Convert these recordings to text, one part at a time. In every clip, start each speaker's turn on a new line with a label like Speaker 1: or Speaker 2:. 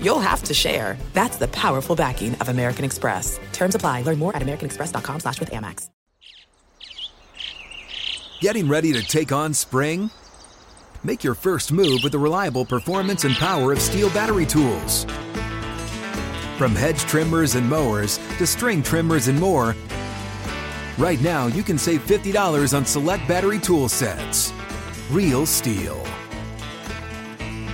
Speaker 1: you'll have to share. That's the powerful backing of American Express. Terms apply. Learn more at americanexpress.com slash with Amex.
Speaker 2: Getting ready to take on spring? Make your first move with the reliable performance and power of STIHL battery tools. From hedge trimmers and mowers to string trimmers and more, right now you can save $50 on select battery tool sets. Real STIHL.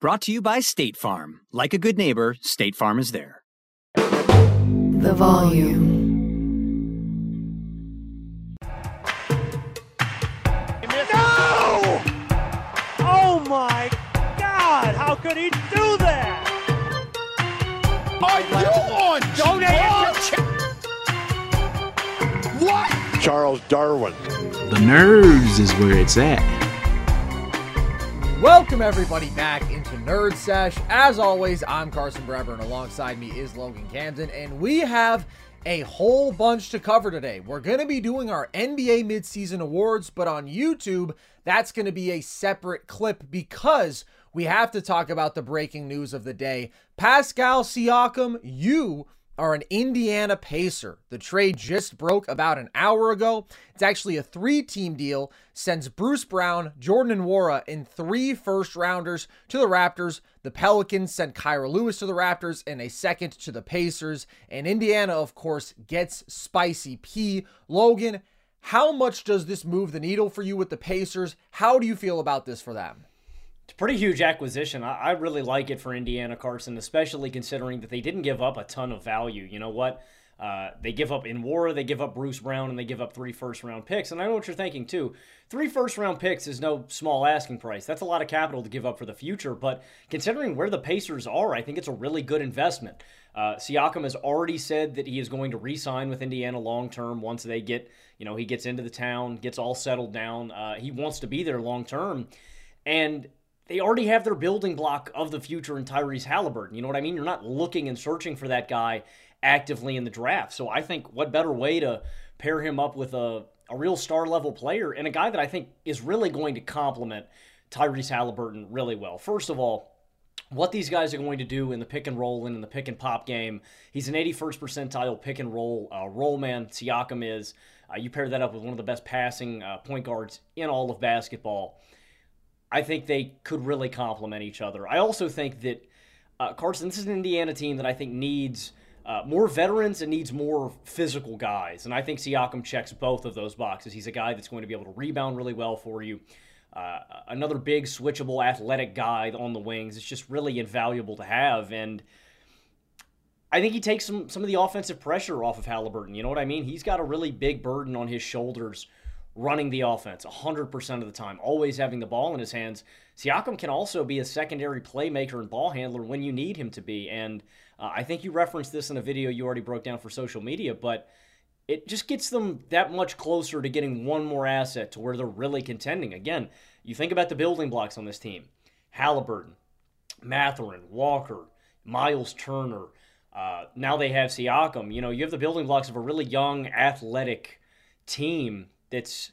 Speaker 3: Brought to you by State Farm. Like a good neighbor, State Farm is there.
Speaker 4: The volume.
Speaker 5: No! Oh my God! How could he do that?
Speaker 6: Are you on?
Speaker 5: Don't answer.
Speaker 6: What? Charles Darwin.
Speaker 7: The nerves is where it's at.
Speaker 8: Welcome everybody back into Nerd Sesh. As always, I'm Carson Brever, and alongside me is Logan Camden, and we have a whole bunch to cover today. We're going to be doing our NBA midseason awards, but on YouTube, that's going to be a separate clip because we have to talk about the breaking news of the day. Pascal Siakam, you are an Indiana Pacer. The trade just broke about an hour ago. It's actually a three team deal, sends Bruce Brown, Jordan Nwora, and three first rounders to the Raptors. The Pelicans sent Kira Lewis to the Raptors and a second to the Pacers. And Indiana, of course, gets Spicy P. Logan, how much does this move the needle for you with the Pacers? How do you feel about this for them?
Speaker 9: It's a pretty huge acquisition. I, I, really like it for Indiana Carson, especially considering that they didn't give up a ton of value. You know what? Uh, they give up Nwora, they give up Bruce Brown, and they give up three first round picks. And I know what you're thinking too. Three first round picks is no small asking price. That's a lot of capital to give up for the future. But considering where the Pacers are, I think it's a really good investment. Uh, Siakam has already said that he is going to re sign with Indiana long term once they get, you know, he gets into the town, gets all settled down. Uh, he wants to be there long term. And they already have their building block of the future in Tyrese Haliburton. You know what I mean? You're not looking and searching for that guy actively in the draft. So I think what better way to pair him up with a, a real star level player and a guy that I think is really going to complement Tyrese Haliburton really well. First of all, what these guys are going to do in the pick and roll and in the pick and pop game. He's an 81st percentile pick and roll uh, roll man. Siakam is. Uh, you pair that up with one of the best passing uh, point guards in all of basketball. I think they could really complement each other. I also think that uh, Carson, this is an Indiana team that I think needs uh, more veterans and needs more physical guys. And I think Siakam checks both of those boxes. He's a guy that's going to be able to rebound really well for you. Uh, another big, switchable, athletic guy on the wings. It's just really invaluable to have. And I think he takes some, some of the offensive pressure off of Haliburton. You know what I mean? He's got a really big burden on his shoulders running the offense 100% of the time, always having the ball in his hands. Siakam can also be a secondary playmaker and ball handler when you need him to be. And uh, I think you referenced this in a video you already broke down for social media, but it just gets them that much closer to getting one more asset to where they're really contending. Again, you think about the building blocks on this team Haliburton, Mathurin, Walker, Miles Turner. Uh, now they have Siakam. You know, you have the building blocks of a really young, athletic team that's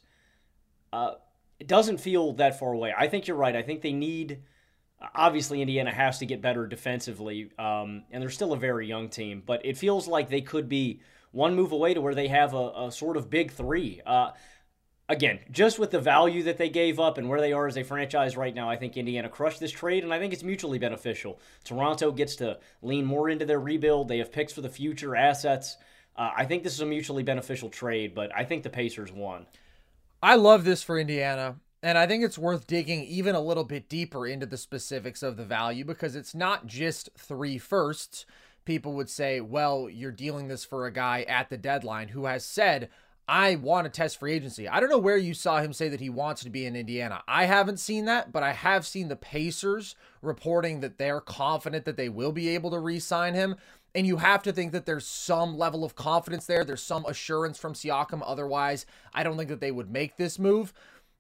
Speaker 9: uh, it doesn't feel that far away. I think you're right. I think they need. Obviously, Indiana has to get better defensively, um, and they're still a very young team. But it feels like they could be one move away to where they have a, a sort of big three. Uh, again, just with the value that they gave up and where they are as a franchise right now, I think Indiana crushed this trade, and I think it's mutually beneficial. Toronto gets to lean more into their rebuild. They have picks for the future, assets. Uh, I think this is a mutually beneficial trade, but I think the Pacers won.
Speaker 8: I love this for Indiana. And I think it's worth digging even a little bit deeper into the specifics of the value because it's not just three firsts. People would say, well, you're dealing this for a guy at the deadline who has said, I want to test free agency. I don't know where you saw him say that he wants to be in Indiana. I haven't seen that, but I have seen the Pacers reporting that they're confident that they will be able to re sign him. And you have to think that there's some level of confidence there. There's some assurance from Siakam. Otherwise, I don't think that they would make this move.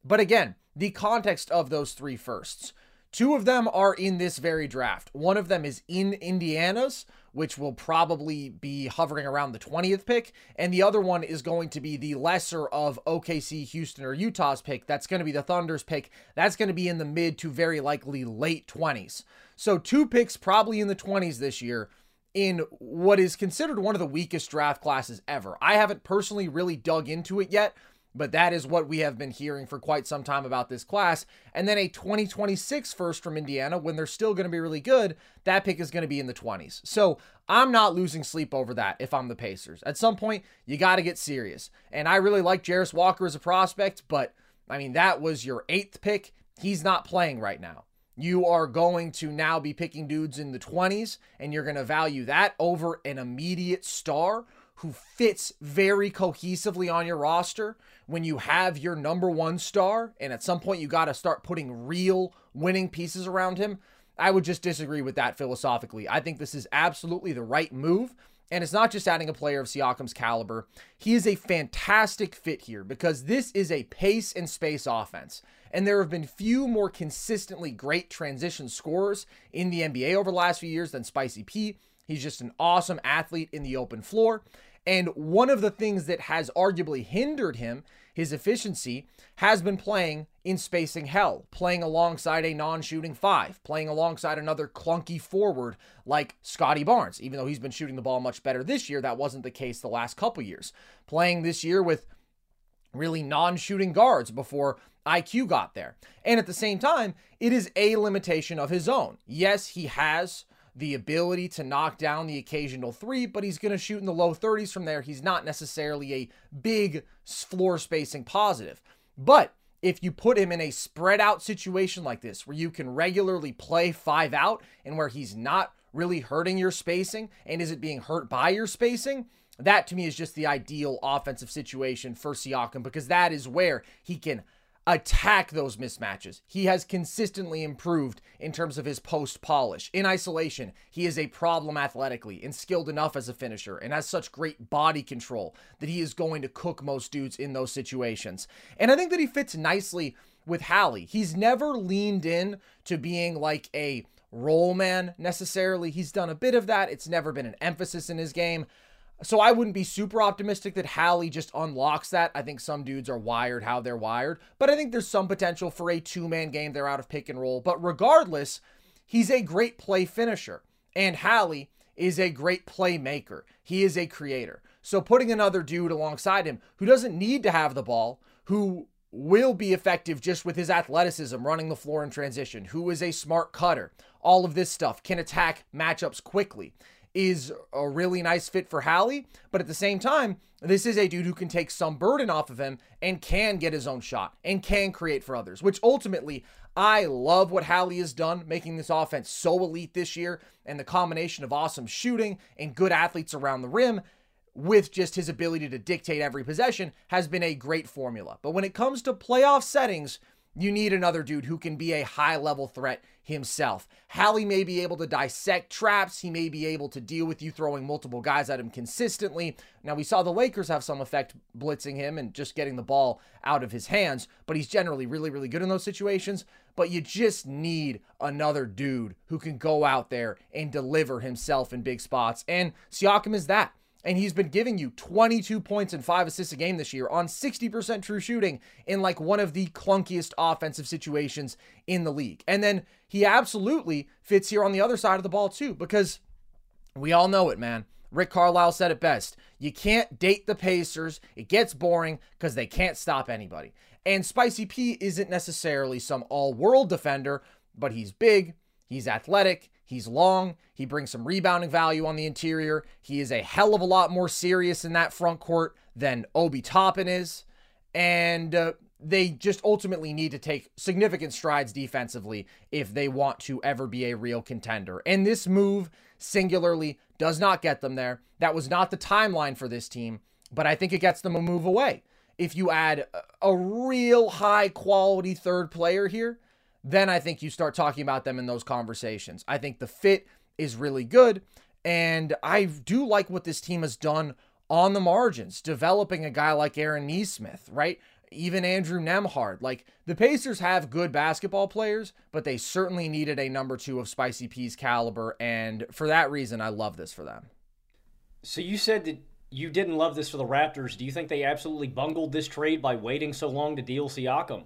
Speaker 8: But again, the context of those three firsts. Two of them are in this very draft. One of them is in Indiana's, which will probably be hovering around the 20th pick. And the other one is going to be the lesser of OKC, Houston, or Utah's pick. That's going to be the Thunder's pick. That's going to be in the mid to very likely late 20s. So, two picks probably in the 20s this year in what is considered one of the weakest draft classes ever. I haven't personally really dug into it yet but that is what we have been hearing for quite some time about this class. And then a 2026 first from Indiana, when they're still going to be really good, that pick is going to be in the 20s. So I'm not losing sleep over that if I'm the Pacers. At some point, you got to get serious. And I really like Jarace Walker as a prospect, but I mean, that was your eighth pick. He's not playing right now. You are going to now be picking dudes in the 20s, and you're going to value that over an immediate star who fits very cohesively on your roster when you have your number one star and at some point you got to start putting real winning pieces around him, I would just disagree with that philosophically. I think this is absolutely the right move. And it's not just adding a player of Siakam's caliber. He is a fantastic fit here because this is a pace and space offense. And there have been few more consistently great transition scorers in the NBA over the last few years than Spicy P. He's just an awesome athlete in the open floor. And one of the things that has arguably hindered him, his efficiency, has been playing in spacing hell, playing alongside a non shooting five, playing alongside another clunky forward like Scottie Barnes. Even though he's been shooting the ball much better this year, that wasn't the case the last couple years. Playing this year with really non shooting guards before IQ got there. And at the same time, it is a limitation of his own. Yes, he has the ability to knock down the occasional three, but he's going to shoot in the low 30s from there. He's not necessarily a big floor spacing positive. But if you put him in a spread out situation like this, where you can regularly play five out and where he's not really hurting your spacing and is it being hurt by your spacing, that to me is just the ideal offensive situation for Siakam because that is where he can attack those mismatches. He has consistently improved in terms of his post polish. In isolation, he is a problem athletically and skilled enough as a finisher and has such great body control that he is going to cook most dudes in those situations. And I think that he fits nicely with Hallie. He's never leaned in to being like a role man necessarily. He's done a bit of that. It's never been an emphasis in his game. So I wouldn't be super optimistic that Hallie just unlocks that. I think some dudes are wired how they're wired, but I think there's some potential for a two man game. They're out of pick and roll. But regardless, he's a great play finisher. And Hallie is a great playmaker. He is a creator. So putting another dude alongside him who doesn't need to have the ball, who will be effective just with his athleticism running the floor in transition, who is a smart cutter, all of this stuff, can attack matchups quickly is a really nice fit for Hallie, but at the same time, this is a dude who can take some burden off of him and can get his own shot and can create for others, which ultimately I love what Hallie has done, making this offense so elite this year and the combination of awesome shooting and good athletes around the rim with just his ability to dictate every possession has been a great formula. But when it comes to playoff settings, you need another dude who can be a high level threat himself. Hallie may be able to dissect traps. He may be able to deal with you throwing multiple guys at him consistently. Now, we saw the Lakers have some effect blitzing him and just getting the ball out of his hands, but he's generally really, really good in those situations. But you just need another dude who can go out there and deliver himself in big spots. And Siakam is that and he's been giving you 22 points and five assists a game this year on 60% true shooting in like one of the clunkiest offensive situations in the league. And then he absolutely fits here on the other side of the ball too, because we all know it, man. Rick Carlisle said it best. You can't date the Pacers. It gets boring because they can't stop anybody. And Spicy P isn't necessarily some all world defender, but he's big, he's athletic, he's long, he brings some rebounding value on the interior. He is a hell of a lot more serious in that front court than Obi Toppin is. And uh, they just ultimately need to take significant strides defensively if they want to ever be a real contender. And this move singularly does not get them there. That was not the timeline for this team, but I think it gets them a move away. If you add a real high quality third player here, then I think you start talking about them in those conversations. I think the fit is really good. And I do like what this team has done on the margins, developing a guy like Aaron Nesmith, right? Even Andrew Nembhard. Like the Pacers have good basketball players, but they certainly needed a number two of Spicy Peas caliber. And for that reason, I love this for them.
Speaker 9: So you said that you didn't love this for the Raptors. Do you think they absolutely bungled this trade by waiting so long to deal Siakam?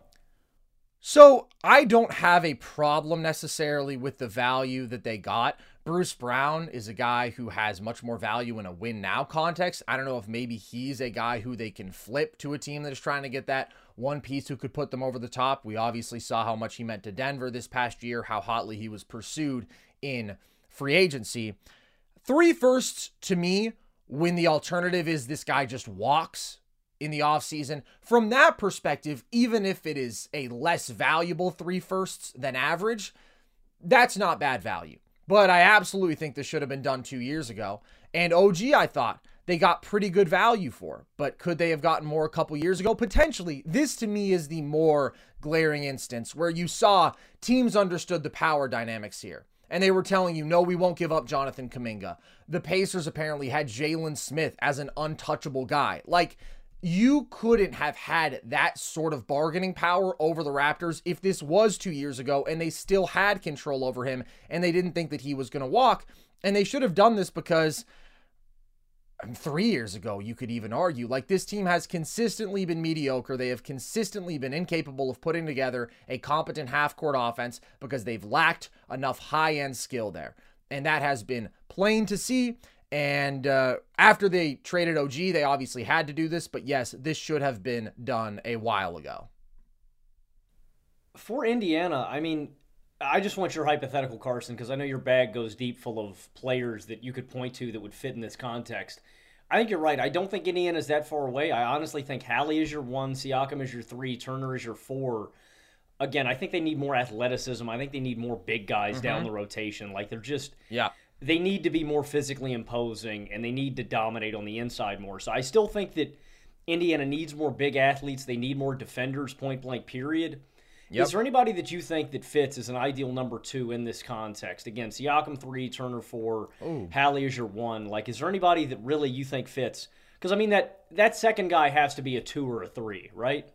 Speaker 8: So I don't have a problem necessarily with the value that they got. Bruce Brown is a guy who has much more value in a win now context. I don't know if maybe he's a guy who they can flip to a team that is trying to get that one piece who could put them over the top. We obviously saw how much he meant to Denver this past year, how hotly he was pursued in free agency. Three firsts to me when the alternative is this guy just walks in the offseason. From that perspective, even if it is a less valuable three firsts than average, that's not bad value. But I absolutely think this should have been done two years ago. And OG, I thought they got pretty good value for. But could they have gotten more a couple years ago? Potentially. This to me is the more glaring instance where you saw teams understood the power dynamics here. And they were telling you, no, we won't give up Jonathan Kuminga. The Pacers apparently had Jalen Smith as an untouchable guy. Like, you couldn't have had that sort of bargaining power over the Raptors if this was two years ago and they still had control over him and they didn't think that he was going to walk. And they should have done this because three years ago, you could even argue, like this team has consistently been mediocre. They have consistently been incapable of putting together a competent half court offense because they've lacked enough high end skill there. And that has been plain to see. And uh, after they traded OG, they obviously had to do this. But yes, this should have been done a while ago.
Speaker 9: For Indiana, I mean, I just want your hypothetical, Carson, because I know your bag goes deep full of players that you could point to that would fit in this context. I think you're right. I don't think Indiana is that far away. I honestly think Hallie is your one, Siakam is your three, Turner is your four. Again, I think they need more athleticism. I think they need more big guys mm-hmm. down the rotation. Like they're just
Speaker 8: yeah
Speaker 9: they need to be more physically imposing and they need to dominate on the inside more. So I still think that Indiana needs more big athletes. They need more defenders, point blank, period. Yep. Is there anybody that you think that fits as an ideal number two in this context? Again, Siakam three, Turner four, Ooh. Hallie is your one. Like, is there anybody that really you think fits? Because I mean that that second guy has to be a two or a three, right?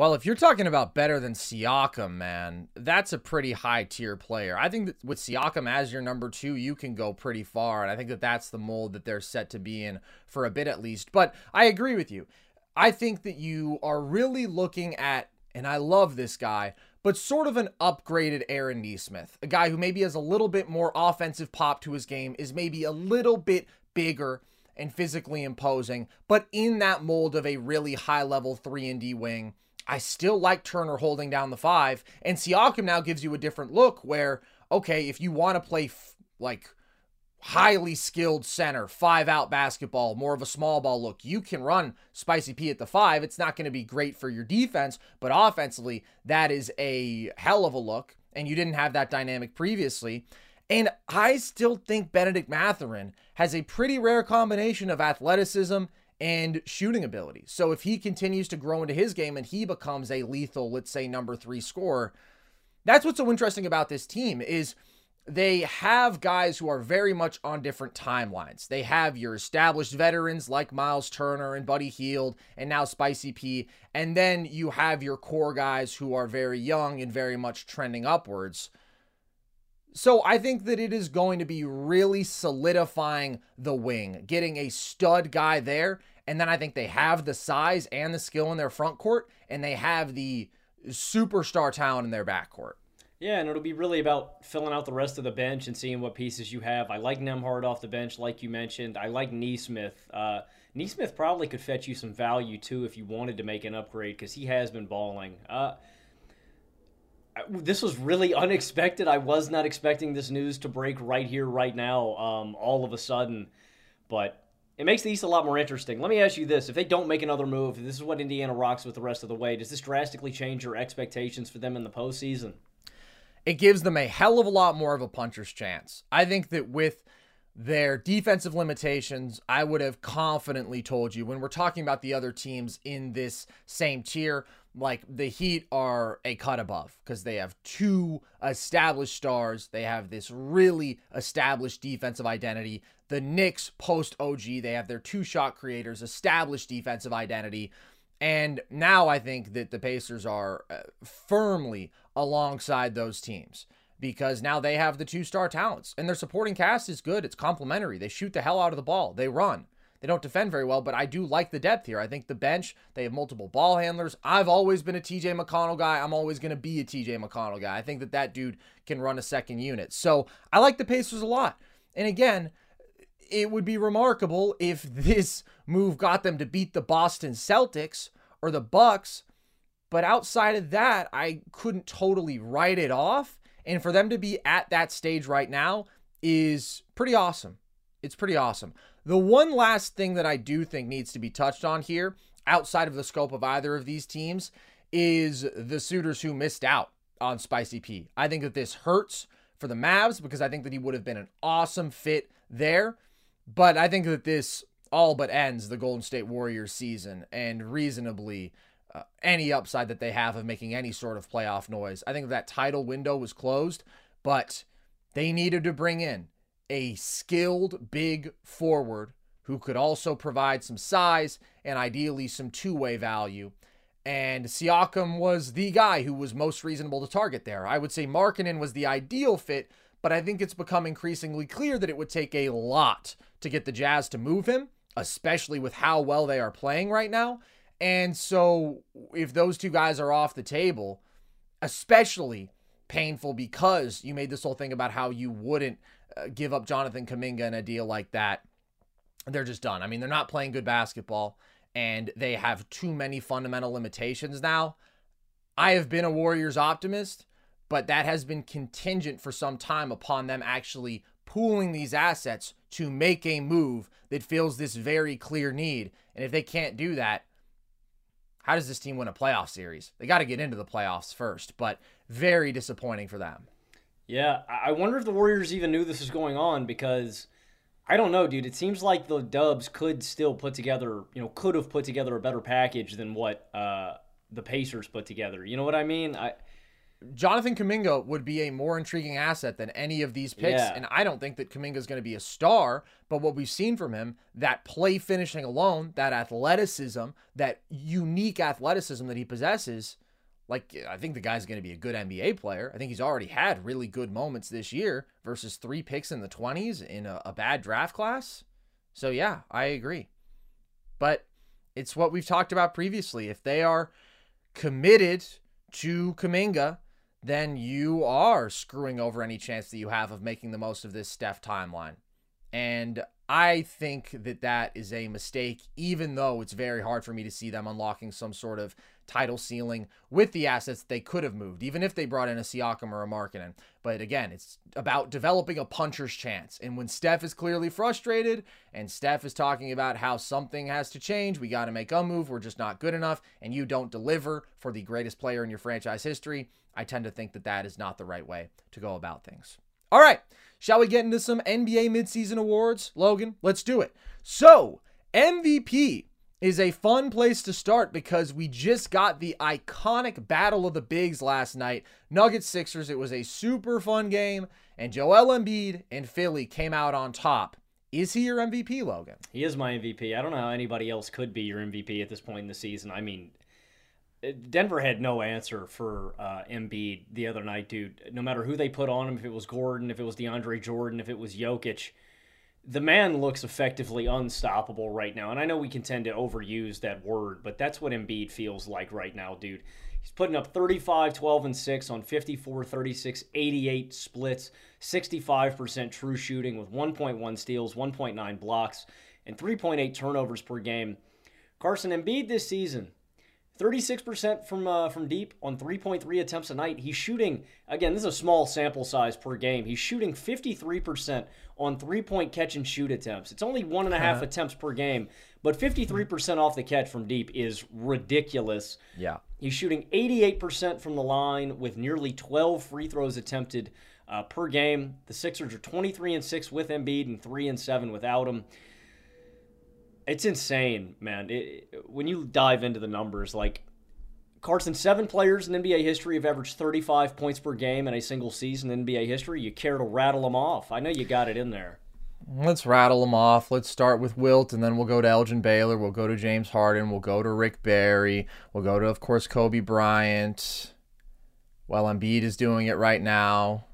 Speaker 8: Well, if you're talking about better than Siakam, man, that's a pretty high tier player. I think that with Siakam as your number two, you can go pretty far. And I think that that's the mold that they're set to be in for a bit at least. But I agree with you. I think that you are really looking at, and I love this guy, but sort of an upgraded Aaron Nesmith, a guy who maybe has a little bit more offensive pop to his game, is maybe a little bit bigger and physically imposing, but in that mold of a really high level 3 and D wing I still like Turner holding down the five. And Siakam now gives you a different look where, okay, if you want to play f- like highly skilled center, five out basketball, more of a small ball look, you can run Spicy P at the five. It's not going to be great for your defense, but offensively, that is a hell of a look. And you didn't have that dynamic previously. And I still think Benedict Mathurin has a pretty rare combination of athleticism and shooting ability. So if he continues to grow into his game and he becomes a lethal, let's say number 3 scorer, that's what's so interesting about this team is they have guys who are very much on different timelines. They have your established veterans like Miles Turner and Buddy Hield and now Spicy P, and then you have your core guys who are very young and very much trending upwards. So I think that it is going to be really solidifying the wing, getting a stud guy there. And then I think they have the size and the skill in their front court, and they have the superstar talent in their backcourt.
Speaker 9: Yeah, and it'll be really about filling out the rest of the bench and seeing what pieces you have. I like Nembhard off the bench, like you mentioned. I like Nesmith. Uh, Nesmith probably could fetch you some value too if you wanted to make an upgrade because he has been balling. Uh, this was really unexpected. I was not expecting this news to break right here, right now, um, all of a sudden. But it makes the East a lot more interesting. Let me ask you this: If they don't make another move, this is what Indiana rocks with the rest of the way, does this drastically change your expectations for them in the postseason?
Speaker 8: it gives them a hell of a lot more of a puncher's chance. I think that with their defensive limitations, I would have confidently told you when we're talking about the other teams in this same tier, like the Heat are a cut above because they have two established stars. They have this really established defensive identity. The Knicks post OG, they have their two shot creators, established defensive identity. And now I think that the Pacers are uh, firmly alongside those teams because now they have the two star talents and their supporting cast is good. It's complementary. They shoot the hell out of the ball, they run. They don't defend very well, but I do like the depth here. I think the bench, they have multiple ball handlers. I've always been a TJ McConnell guy. I'm always going to be a TJ McConnell guy. I think that that dude can run a second unit. So I like the Pacers a lot. And again, it would be remarkable if this move got them to beat the Boston Celtics or the Bucks but outside of that, I couldn't totally write it off. And for them to be at that stage right now is pretty awesome. It's pretty awesome. The one last thing that I do think needs to be touched on here, outside of the scope of either of these teams, is the suitors who missed out on Spicy P. I think that this hurts for the Mavs because I think that he would have been an awesome fit there. But I think that this all but ends the Golden State Warriors season and reasonably uh, any upside that they have of making any sort of playoff noise. I think that title window was closed, but they needed to bring in a skilled big forward who could also provide some size and ideally some two way value. And Siakam was the guy who was most reasonable to target there. I would say Markkanen was the ideal fit, but I think it's become increasingly clear that it would take a lot to get the Jazz to move him, especially with how well they are playing right now. And so if those two guys are off the table, especially painful because you made this whole thing about how you wouldn't Uh, give up Jonathan Kuminga in a deal like that. They're just done. I mean, they're not playing good basketball and they have too many fundamental limitations now. I have been a Warriors optimist, but that has been contingent for some time upon them actually pooling these assets to make a move that fills this very clear need. And if they can't do that, how does this team win a playoff series? They got to get into the playoffs first, but very disappointing for them.
Speaker 9: Yeah, I wonder if the Warriors even knew this was going on because I don't know, dude. It seems like the Dubs could still put together, you know, could have put together a better package than what uh, the Pacers put together. You know what I mean? I
Speaker 8: Jonathan Kuminga would be a more intriguing asset than any of these picks. Yeah. And I don't think that Kuminga is going to be a star, but what we've seen from him, that play finishing alone, that athleticism, that unique athleticism that he possesses, like I think the guy's going to be a good NBA player. I think he's already had really good moments this year versus three picks in the 20s in a, a bad draft class. So yeah, I agree. But it's what we've talked about previously. If they are committed to Kuminga, then you are screwing over any chance that you have of making the most of this Steph timeline. And I think that that is a mistake, even though it's very hard for me to see them unlocking some sort of title ceiling with the assets they could have moved, even if they brought in a Siakam or a Markkanen. But again, it's about developing a puncher's chance. And when Steph is clearly frustrated and Steph is talking about how something has to change, we got to make a move, we're just not good enough, and you don't deliver for the greatest player in your franchise history, I tend to think that that is not the right way to go about things. All right, shall we get into some NBA midseason awards? Logan, let's do it. So, MVP is a fun place to start because we just got the iconic Battle of the Bigs last night. Nuggets Sixers. It was a super fun game, and Joel Embiid and Philly came out on top. Is he your MVP, Logan?
Speaker 9: He is my MVP. I don't know how anybody else could be your MVP at this point in the season. I mean, Denver had no answer for uh, Embiid the other night, dude. No matter who they put on him, if it was Gordon, if it was DeAndre Jordan, if it was Jokic the man looks effectively unstoppable right now. And I know we can tend to overuse that word, but that's what Embiid feels like right now, dude. He's putting up 35, 12, and 6 on 54, 36, 88 splits, 65% true shooting with 1.1 steals, 1.9 blocks, and 3.8 turnovers per game. Carson Embiid this season, 36% from uh, from deep on 3.3 attempts a night. He's shooting again. This is a small sample size per game. He's shooting 53% on three point catch and shoot attempts. It's only one and a half uh-huh. attempts per game, but 53% off the catch from deep is ridiculous.
Speaker 8: Yeah,
Speaker 9: he's shooting 88% from the line with nearly 12 free throws attempted uh, per game. The Sixers are 23 and six with Embiid and three and seven without him it's insane, man. It, when you dive into the numbers, like Carson, seven players in NBA history have averaged 35 points per game in a single season in NBA history. You care to rattle them off? I know you got it in there.
Speaker 8: Let's rattle them off. Let's start with Wilt, and then we'll go to Elgin Baylor. We'll go to James Harden. We'll go to Rick Barry. We'll go to, of course, Kobe Bryant. Well, Embiid is doing it right now.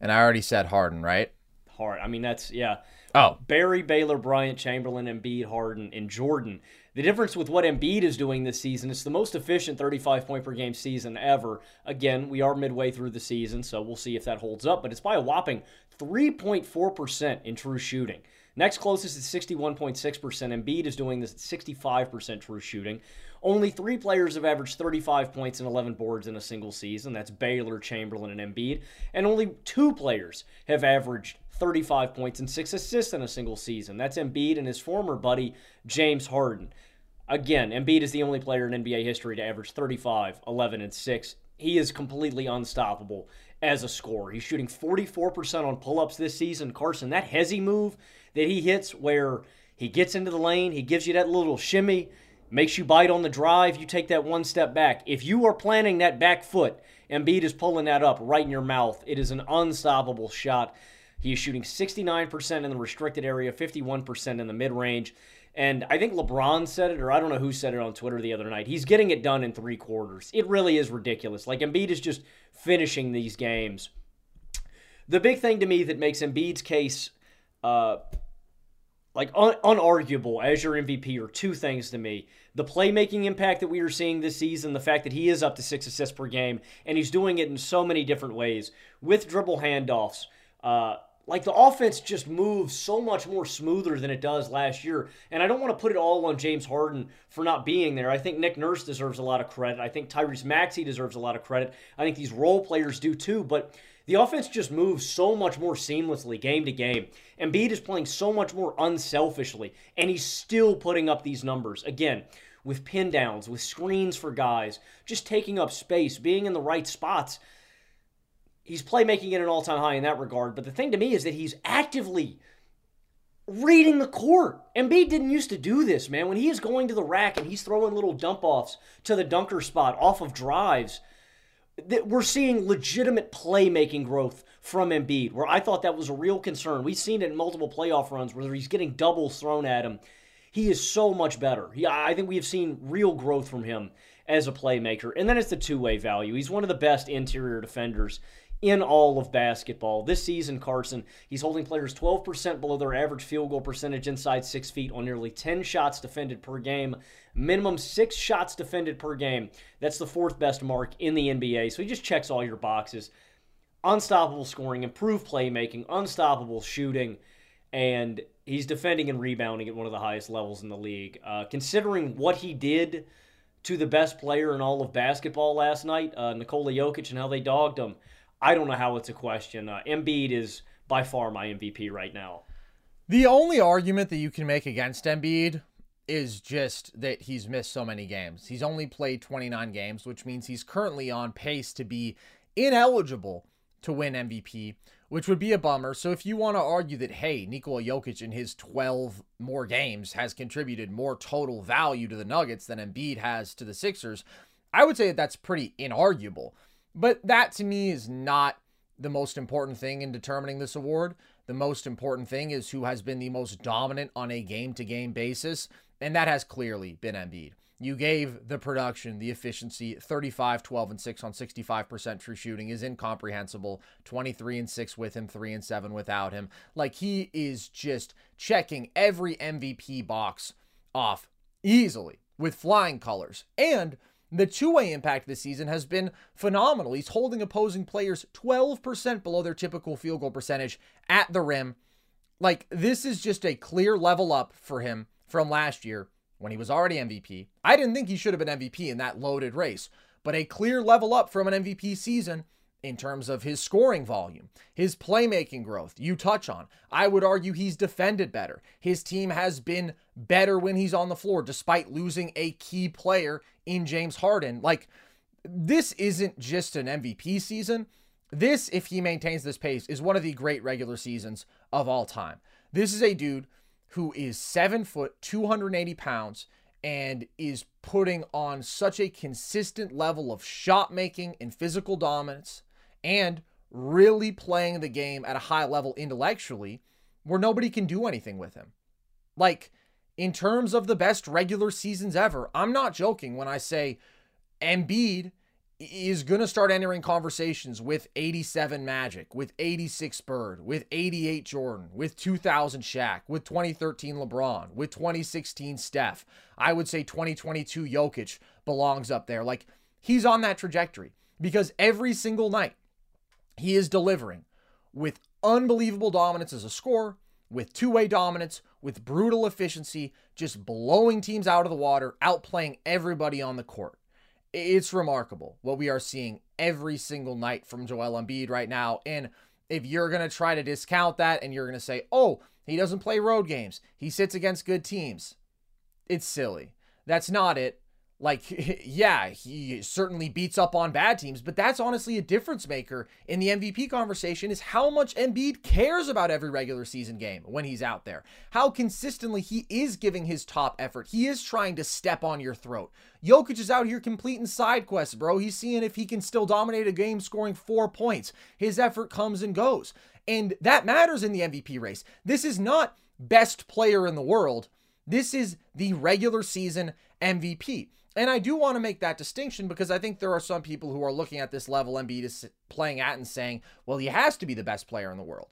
Speaker 8: And I already said Harden, right?
Speaker 9: Hard. I mean, that's, yeah.
Speaker 8: Oh.
Speaker 9: Uh, Barry, Baylor, Bryant, Chamberlain, Embiid, Harden, and Jordan. The difference with what Embiid is doing this season, it's the most efficient 35 point per game season ever. Again, we are midway through the season, so we'll see if that holds up, but it's by a whopping 3.4% in true shooting. Next closest is 61.6%. Embiid is doing this at 65% true shooting. Only three players have averaged 35 points and 11 boards in a single season. That's Baylor, Chamberlain, and Embiid. And only two players have averaged 35 points and six assists in a single season. That's Embiid and his former buddy, James Harden. Again, Embiid is the only player in NBA history to average 35, 11, and 6. He is completely unstoppable as a scorer. He's shooting 44% on pull ups this season. Carson, that hezzy move that he hits where he gets into the lane, he gives you that little shimmy, makes you bite on the drive, you take that one step back. If you are planting that back foot, Embiid is pulling that up right in your mouth. It is an unstoppable shot. He is shooting 69% in the restricted area, 51% in the mid range. And I think LeBron said it, or I don't know who said it on Twitter the other night. He's getting it done in three quarters. It really is ridiculous. Like Embiid is just finishing these games. The big thing to me that makes Embiid's case uh, like un- unarguable as your MVP are two things to me. The playmaking impact that we are seeing this season, the fact that he is up to six assists per game, and he's doing it in so many different ways with dribble handoffs. Uh, like the offense just moves so much more smoother than it does last year. And I don't want to put it all on James Harden for not being there. I think Nick Nurse deserves a lot of credit. I think Tyrese Maxey deserves a lot of credit. I think these role players do too. But the offense just moves so much more seamlessly game to game. Embiid is playing so much more unselfishly, and he's still putting up these numbers. Again, with pin downs, with screens for guys, just taking up space, being in the right spots he's playmaking at an all time high in that regard. But the thing to me is that he's actively reading the court. Embiid didn't used to do this, man. When he is going to the rack and he's throwing little dump offs to the dunker spot off of drives, that we're seeing legitimate playmaking growth from Embiid, where I thought that was a real concern. We've seen it in multiple playoff runs where he's getting doubles thrown at him. He is so much better. He, I think we have seen real growth from him as a playmaker. And then it's the two way value. He's one of the best interior defenders in all of basketball. This season, Carson, he's holding players 12% below their average field goal percentage inside six feet on nearly 10 shots defended per game, minimum six shots defended per game. That's the fourth best mark in the NBA. So he just checks all your boxes. Unstoppable scoring, improved playmaking, unstoppable shooting, and he's defending and rebounding at one of the highest levels in the league. Uh, considering what he did to the best player in all of basketball last night, uh, Nikola Jokic, and how they dogged him. I don't know how it's a question. Uh, Embiid is by far my MVP right now.
Speaker 8: The only argument that you can make against Embiid is just that he's missed so many games. He's only played 29 games, which means he's currently on pace to be ineligible to win MVP, which would be a bummer. So if you want to argue that, hey, Nikola Jokic in his 12 more games has contributed more total value to the Nuggets than Embiid has to the Sixers, I would say that that's pretty inarguable. But that to me is not the most important thing in determining this award. The most important thing is who has been the most dominant on a game to game basis, and that has clearly been Embiid. You gave the production, the efficiency, 35, 12, and 6 on 65% true shooting is incomprehensible. 23 and 6 with him, 3 and 7 without him. Like he is just checking every MVP box off easily with flying colors. And The two way impact this season has been phenomenal. He's holding opposing players 12% below their typical field goal percentage at the rim. Like, this is just a clear level up for him from last year when he was already MVP. I didn't think he should have been MVP in that loaded race, but a clear level up from an MVP season in terms of his scoring volume, his playmaking growth. You touch on. I would argue he's defended better. His team has been better when he's on the floor, despite losing a key player in James Harden. Like, this isn't just an MVP season. This, if he maintains this pace, is one of the great regular seasons of all time. This is a dude who is seven foot, 280 pounds, and is putting on such a consistent level of shot making and physical dominance and really playing the game at a high level intellectually where nobody can do anything with him. Like, in terms of the best regular seasons ever, I'm not joking when I say Embiid is going to start entering conversations with 87 Magic, with 86 Bird, with 88 Jordan, with 2000 Shaq, with 2013 LeBron, with 2016 Steph. I would say 2022 Jokic belongs up there. Like, he's on that trajectory because every single night he is delivering with unbelievable dominance as a scorer, with two way dominance, with brutal efficiency, just blowing teams out of the water, outplaying everybody on the court. It's remarkable what we are seeing every single night from Joel Embiid right now. And if you're going to try to discount that and you're going to say, oh, he doesn't play road games, he sits against good teams, it's silly. That's not it. Like, yeah, he certainly beats up on bad teams, but that's honestly a difference maker in the MVP conversation is how much Embiid cares about every regular season game when he's out there. How consistently he is giving his top effort. He is trying to step on your throat. Jokic is out here completing side quests, bro. He's seeing if he can still dominate a game scoring four points. His effort comes and goes. And that matters in the MVP race. This is not best player in the world. This is the regular season MVP. And I do want to make that distinction because I think there are some people who are looking at this level Embiid is playing at and saying, well, he has to be the best player in the world.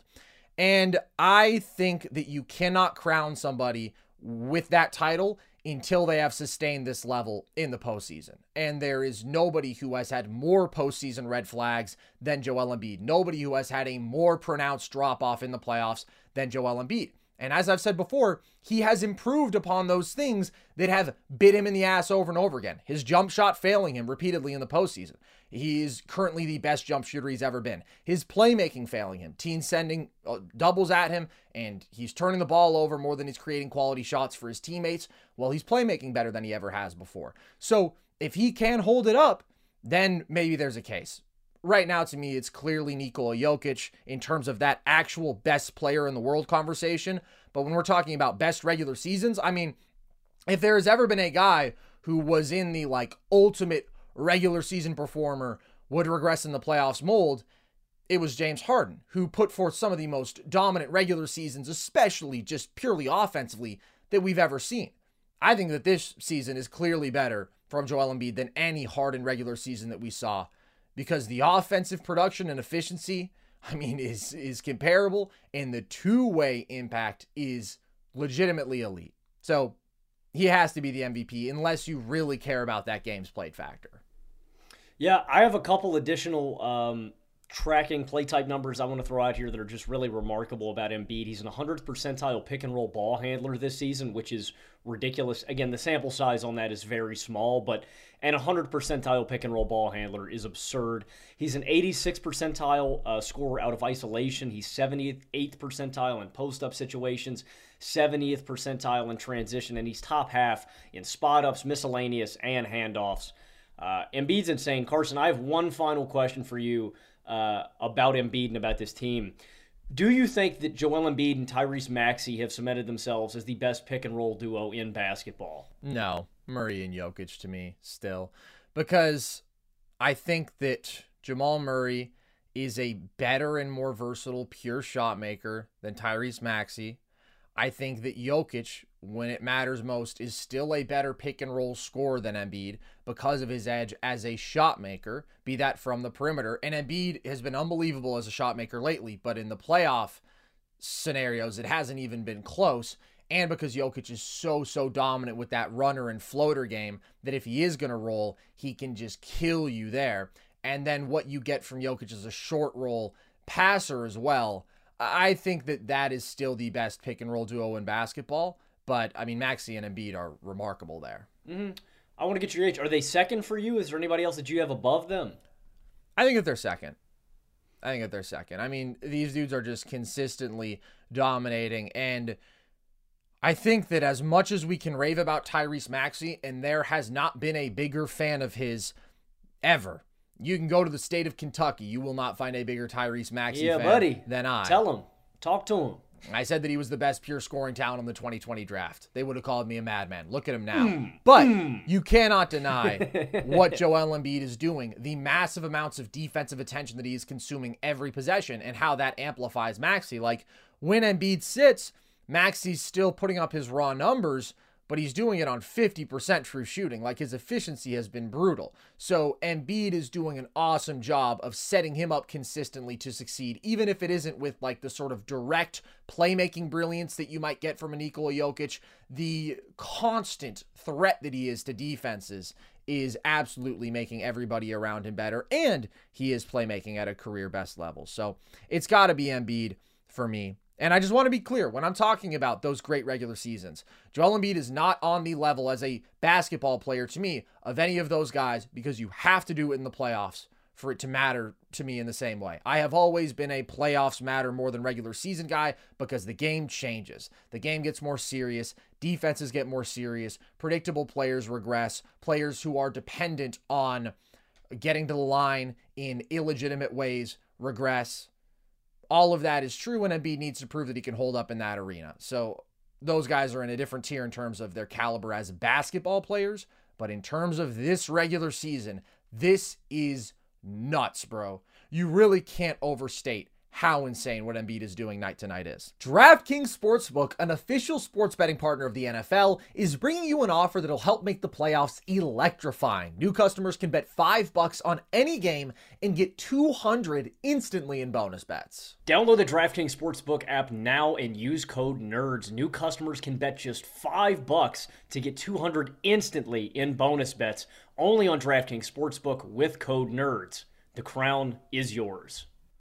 Speaker 8: And I think that you cannot crown somebody with that title until they have sustained this level in the postseason. And there is nobody who has had more postseason red flags than Joel Embiid. Nobody who has had a more pronounced drop off in the playoffs than Joel Embiid. And as I've said before, he has improved upon those things that have bit him in the ass over and over again. His jump shot failing him repeatedly in the postseason. He is currently the best jump shooter he's ever been. His playmaking failing him. Teams sending uh, doubles at him, and he's turning the ball over more than he's creating quality shots for his teammates. Well, he's playmaking better than he ever has before. So if he can hold it up, then maybe there's a case right now to me it's clearly Nikola Jokic in terms of that actual best player in the world conversation. But when we're talking about best regular seasons, I mean, if there has ever been a guy who was in the like ultimate regular season performer would regress in the playoffs mold, it was James Harden, who put forth some of the most dominant regular seasons, especially just purely offensively, that we've ever seen. I think that this season is clearly better from Joel Embiid than any Harden regular season that we saw because the offensive production and efficiency, I mean, is is comparable, and the two-way impact is legitimately elite. So he has to be the MVP unless you really care about that game's played factor.
Speaker 9: Yeah, I have a couple additional um, tracking play type numbers I want to throw out here that are just really remarkable about Embiid. He's an 100th percentile pick and roll ball handler this season, which is ridiculous. Again, the sample size on that is very small, but an 100 percentile pick and roll ball handler is absurd. He's an 86 percentile uh, scorer out of isolation. He's 78th percentile in post up situations, 70th percentile in transition, and he's top half in spot ups, miscellaneous, and handoffs. Uh, Embiid's insane. Carson, I have one final question for you uh, about Embiid and about this team. Do you think that Joel Embiid and Tyrese Maxey have cemented themselves as the best pick and roll duo in basketball?
Speaker 8: No, Murray and Jokic to me still, because I think that Jamal Murray is a better and more versatile pure shot maker than Tyrese Maxey. I think that Jokic, when it matters most, is still a better pick and roll scorer than Embiid because of his edge as a shot maker, be that from the perimeter. And Embiid has been unbelievable as a shot maker lately, but in the playoff scenarios, it hasn't even been close. and because Jokic is so, so dominant with that runner and floater game that if he is going to roll, he can just kill you there. And then what you get from Jokic is a short roll passer as well. I think that that is still the best pick and roll duo in basketball. But I mean, Maxey and Embiid are remarkable there.
Speaker 9: Mm-hmm. I want to get your age. Are they second for you? Is there anybody else that you have above them?
Speaker 8: I think that they're second. I think that they're second. I mean, these dudes are just consistently dominating. And I think that as much as we can rave about Tyrese Maxey, and there has not been a bigger fan of his ever. You can go to the state of Kentucky. You will not find a bigger Tyrese Maxey
Speaker 9: yeah,
Speaker 8: fan
Speaker 9: buddy.
Speaker 8: than I.
Speaker 9: Tell him. Talk to him.
Speaker 8: I said that he was the best pure scoring talent in the 2020 draft. They would have called me a madman. Look at him now. Mm. But mm. you cannot deny what Joel Embiid is doing, the massive amounts of defensive attention that he is consuming every possession, and how that amplifies Maxey. Like when Embiid sits, Maxey's still putting up his raw numbers, but he's doing it on 50% true shooting. Like his efficiency has been brutal. So Embiid is doing an awesome job of setting him up consistently to succeed, even if it isn't with like the sort of direct playmaking brilliance that you might get from a Nikola Jokic. The constant threat that he is to defenses is absolutely making everybody around him better, and he is playmaking at a career best level. So it's got to be Embiid for me. And I just want to be clear when I'm talking about those great regular seasons, Joel Embiid is not on the level as a basketball player to me of any of those guys because you have to do it in the playoffs for it to matter to me in the same way. I have always been a playoffs matter more than regular season guy because the game changes. The game gets more serious, defenses get more serious, predictable players regress, players who are dependent on getting to the line in illegitimate ways regress all of that is true, and Embiid needs to prove that he can hold up in that arena. So those guys are in a different tier in terms of their caliber as basketball players. But in terms of this regular season, this is nuts, bro. You really can't overstate how insane what Embiid is doing night to night is. DraftKings Sportsbook, an official sports betting partner of the NFL, is bringing you an offer that'll help make the playoffs electrifying. New customers can bet 5 bucks on any game and get 200 instantly in bonus bets.
Speaker 9: Download the DraftKings Sportsbook app now and use code NERDS. New customers can bet just 5 bucks to get 200 instantly in bonus bets only on DraftKings Sportsbook with code NERDS. The crown is yours.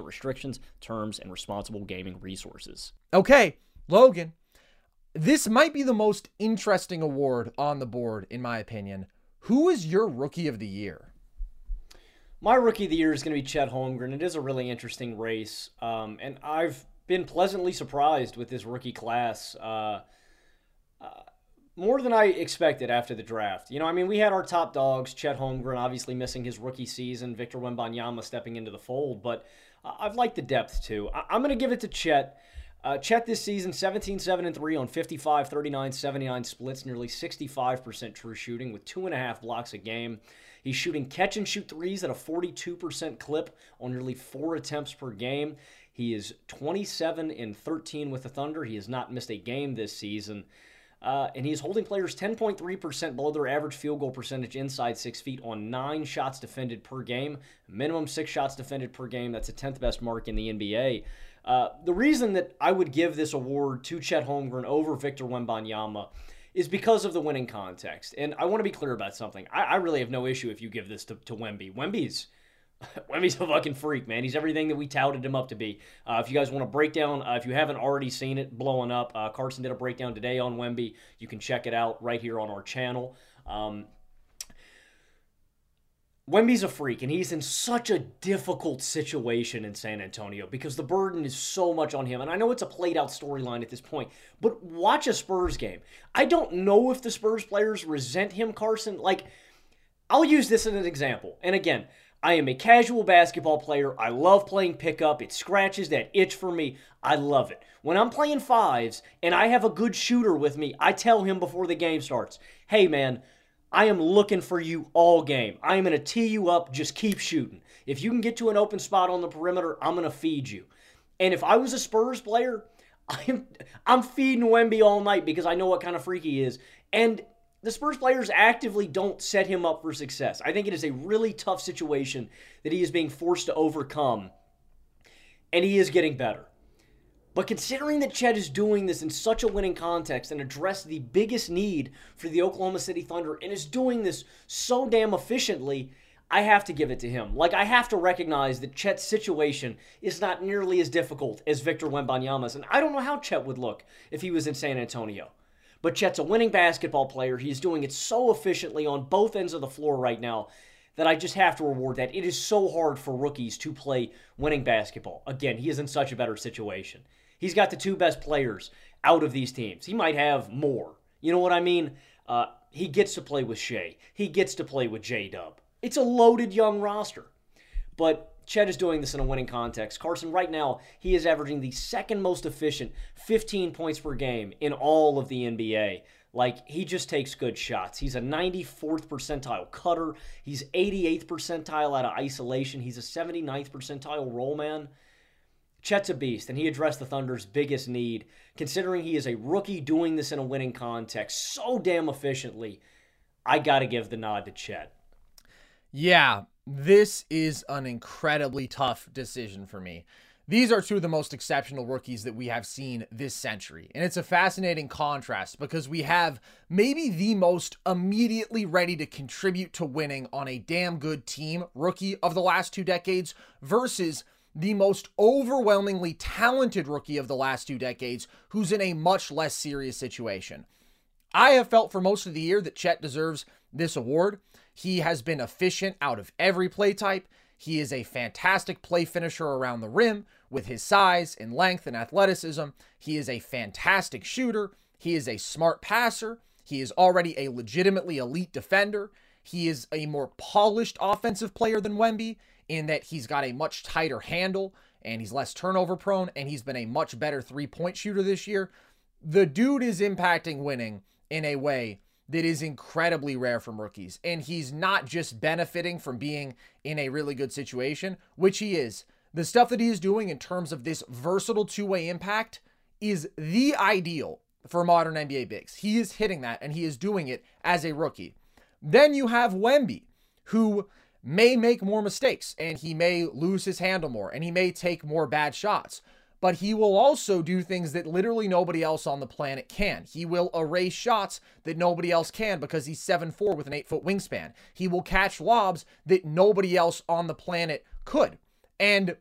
Speaker 9: restrictions, terms, and responsible gaming resources.
Speaker 8: Okay, Logan, this might be the most interesting award on the board, in my opinion. Who is your rookie of the year?
Speaker 9: My rookie of the year is going to be Chet Holmgren. It is a really interesting race, um, and I've been pleasantly surprised with this rookie class. Uh, uh, more than I expected after the draft. You know, I mean, we had our top dogs, Chet Holmgren obviously missing his rookie season, Victor Wembanyama stepping into the fold, but I've liked the depth too. I- am going to give it to Chet. Uh, Chet this season, 17 7 and 3 on 55, 39, 79 splits, nearly 65% true shooting with two and a half blocks a game. He's shooting catch and shoot threes at a 42% clip on nearly four attempts per game. He is 27 and 13 with the Thunder. He has not missed a game this season. Uh, and he's holding players 10.3% below their average field goal percentage inside six feet on nine shots defended per game. Minimum six shots defended per game. That's a 10th best mark in the NBA. Uh, the reason that I would give this award to Chet Holmgren over Victor Wembanyama is because of the winning context. And I want to be clear about something. I, I really have no issue if you give this to, to Wemby. Wemby's Wemby's a fucking freak, man. He's everything that we touted him up to be. Uh, if you guys want to break down, uh, if you haven't already seen it blowing up, uh, Carson did a breakdown today on Wemby. You can check it out right here on our channel. Um, Wemby's a freak, and he's in such a difficult situation in San Antonio because the burden is so much on him. And I know it's a played out storyline at this point, but watch a Spurs game. I don't know if the Spurs players resent him, Carson. Like, I'll use this as an example. And again, I am a casual basketball player. I love playing pickup. It scratches that itch for me. I love it. When I'm playing fives and I have a good shooter with me, I tell him before the game starts, hey man, I am looking for you all game. I am going to tee you up. Just keep shooting. If you can get to an open spot on the perimeter, I'm going to feed you. And if I was a Spurs player, I'm I'm feeding Wemby all night because I know what kind of freak he is. And the Spurs players actively don't set him up for success. I think it is a really tough situation that he is being forced to overcome, and he is getting better. But considering that Chet is doing this in such a winning context and address the biggest need for the Oklahoma City Thunder and is doing this so damn efficiently, I have to give it to him. Like, I have to recognize that Chet's situation is not nearly as difficult as Victor Wembanyama's, and I don't know how Chet would look if he was in San Antonio. But Chet's a winning basketball player. He's doing it so efficiently on both ends of the floor right now that I just have to reward that. It is so hard for rookies to play winning basketball. Again, he is in such a better situation. He's got the two best players out of these teams. He might have more. You know what I mean? Uh, he gets to play with Shai. He gets to play with J Dub. It's a loaded young roster. But Chet is doing this in a winning context. Carson, right now, he is averaging the second most efficient 15 points per game in all of the NBA. Like, he just takes good shots. He's a 94th percentile cutter. He's 88th percentile out of isolation. He's a 79th percentile roll man. Chet's a beast, and he addressed the Thunder's biggest need, considering he is a rookie doing this in a winning context so damn efficiently. I got to give the nod to Chet.
Speaker 8: Yeah, this is an incredibly tough decision for me. These are two of the most exceptional rookies that we have seen this century. And it's a fascinating contrast because we have maybe the most immediately ready to contribute to winning on a damn good team rookie of the last two decades versus the most overwhelmingly talented rookie of the last two decades who's in a much less serious situation. I have felt for most of the year that Chet deserves this award. He has been efficient out of every play type. He is a fantastic play finisher around the rim with his size and length and athleticism. He is a fantastic shooter. He is a smart passer. He is already a legitimately elite defender. He is a more polished offensive player than Wemby in that he's got a much tighter handle and he's less turnover prone and he's been a much better three point shooter this year. The dude is impacting winning in a way that is incredibly rare from rookies. And he's not just benefiting from being in a really good situation, which he is. The stuff that he is doing in terms of this versatile two way impact is the ideal for modern NBA bigs. He is hitting that and he is doing it as a rookie. Then you have Wemby, who may make more mistakes and he may lose his handle more and he may take more bad shots but he will also do things that literally nobody else on the planet can. He will erase shots that nobody else can because he's 7'4 with an 8 foot wingspan. He will catch lobs that nobody else on the planet could. And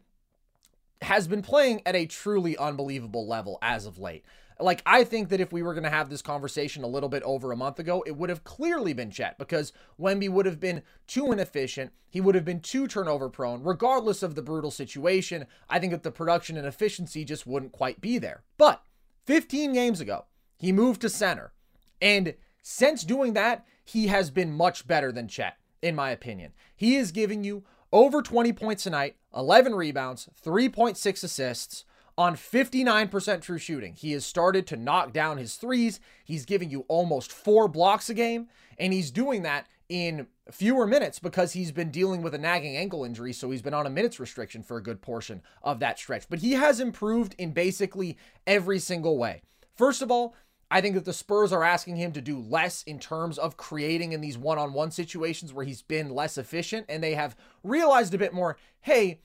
Speaker 8: has been playing at a truly unbelievable level as of late. Like, I think that if we were going to have this conversation a little bit over a month ago, it would have clearly been Chet because Wemby would have been too inefficient. He would have been too turnover prone. Regardless of the brutal situation, I think that the production and efficiency just wouldn't quite be there. But 15 games ago, he moved to center. And since doing that, he has been much better than Chet, in my opinion. He is giving you over 20 points a night, 11 rebounds, 3.6 assists on 59% true shooting. He has started to knock down his threes. He's giving you almost four blocks a game, and he's doing that in fewer minutes because he's been dealing with a nagging ankle injury, so he's been on a minutes restriction for a good portion of that stretch. But he has improved in basically every single way. First of all, I think that the Spurs are asking him to do less in terms of creating in these one on one situations where he's been less efficient, and they have realized a bit more hey,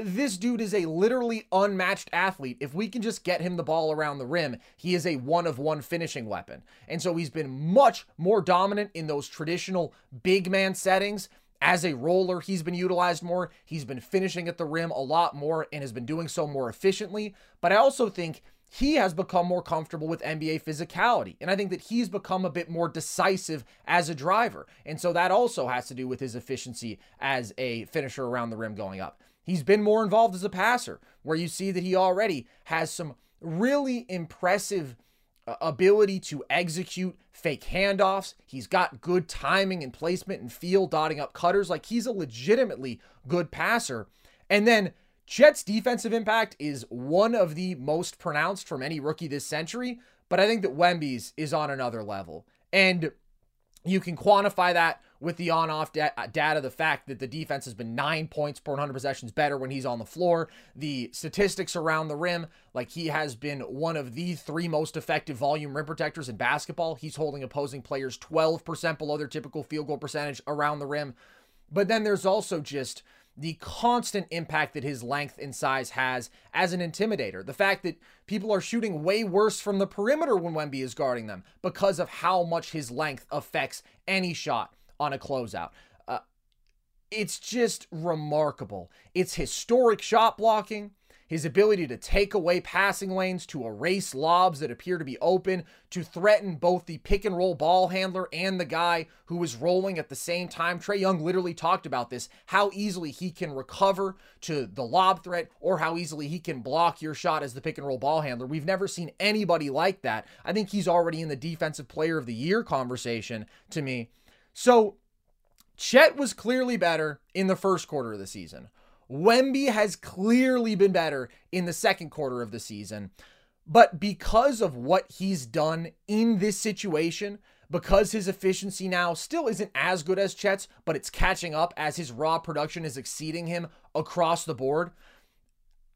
Speaker 8: this dude is a literally unmatched athlete. If we can just get him the ball around the rim, he is a one of one finishing weapon. And so he's been much more dominant in those traditional big man settings. As a roller, he's been utilized more. He's been finishing at the rim a lot more and has been doing so more efficiently. But I also think he has become more comfortable with NBA physicality. And I think that he's become a bit more decisive as a driver. And so that also has to do with his efficiency as a finisher around the rim going up. He's been more involved as a passer, where you see that he already has some really impressive uh, ability to execute fake handoffs. He's got good timing and placement and feel, dotting up cutters. Like he's a legitimately good passer. And then Chet's defensive impact is one of the most pronounced from any rookie this century, but I think that Wemby's is on another level. And you can quantify that with the on off da- uh, data, the fact that the defense has been nine points per 100 possessions better when he's on the floor. The statistics around the rim, like he has been one of the three most effective volume rim protectors in basketball. He's holding opposing players 12% below their typical field goal percentage around the rim. But then there's also just the constant impact that his length and size has as an intimidator. The fact that people are shooting way worse from the perimeter when Wemby is guarding them because of how much his length affects any shot on a closeout. Uh, it's just remarkable. It's historic shot blocking his ability to take away passing lanes, to erase lobs that appear to be open, to threaten both the pick and roll ball handler and the guy who is rolling at the same time. Trae Young literally talked about this how easily he can recover to the lob threat or how easily he can block your shot as the pick and roll ball handler. We've never seen anybody like that. I think he's already in the defensive player of the year conversation to me. So, Chet was clearly better in the first quarter of the season. Wemby has clearly been better in the second quarter of the season. But because of what he's done in this situation, because his efficiency now still isn't as good as Chet's, but it's catching up as his raw production is exceeding him across the board,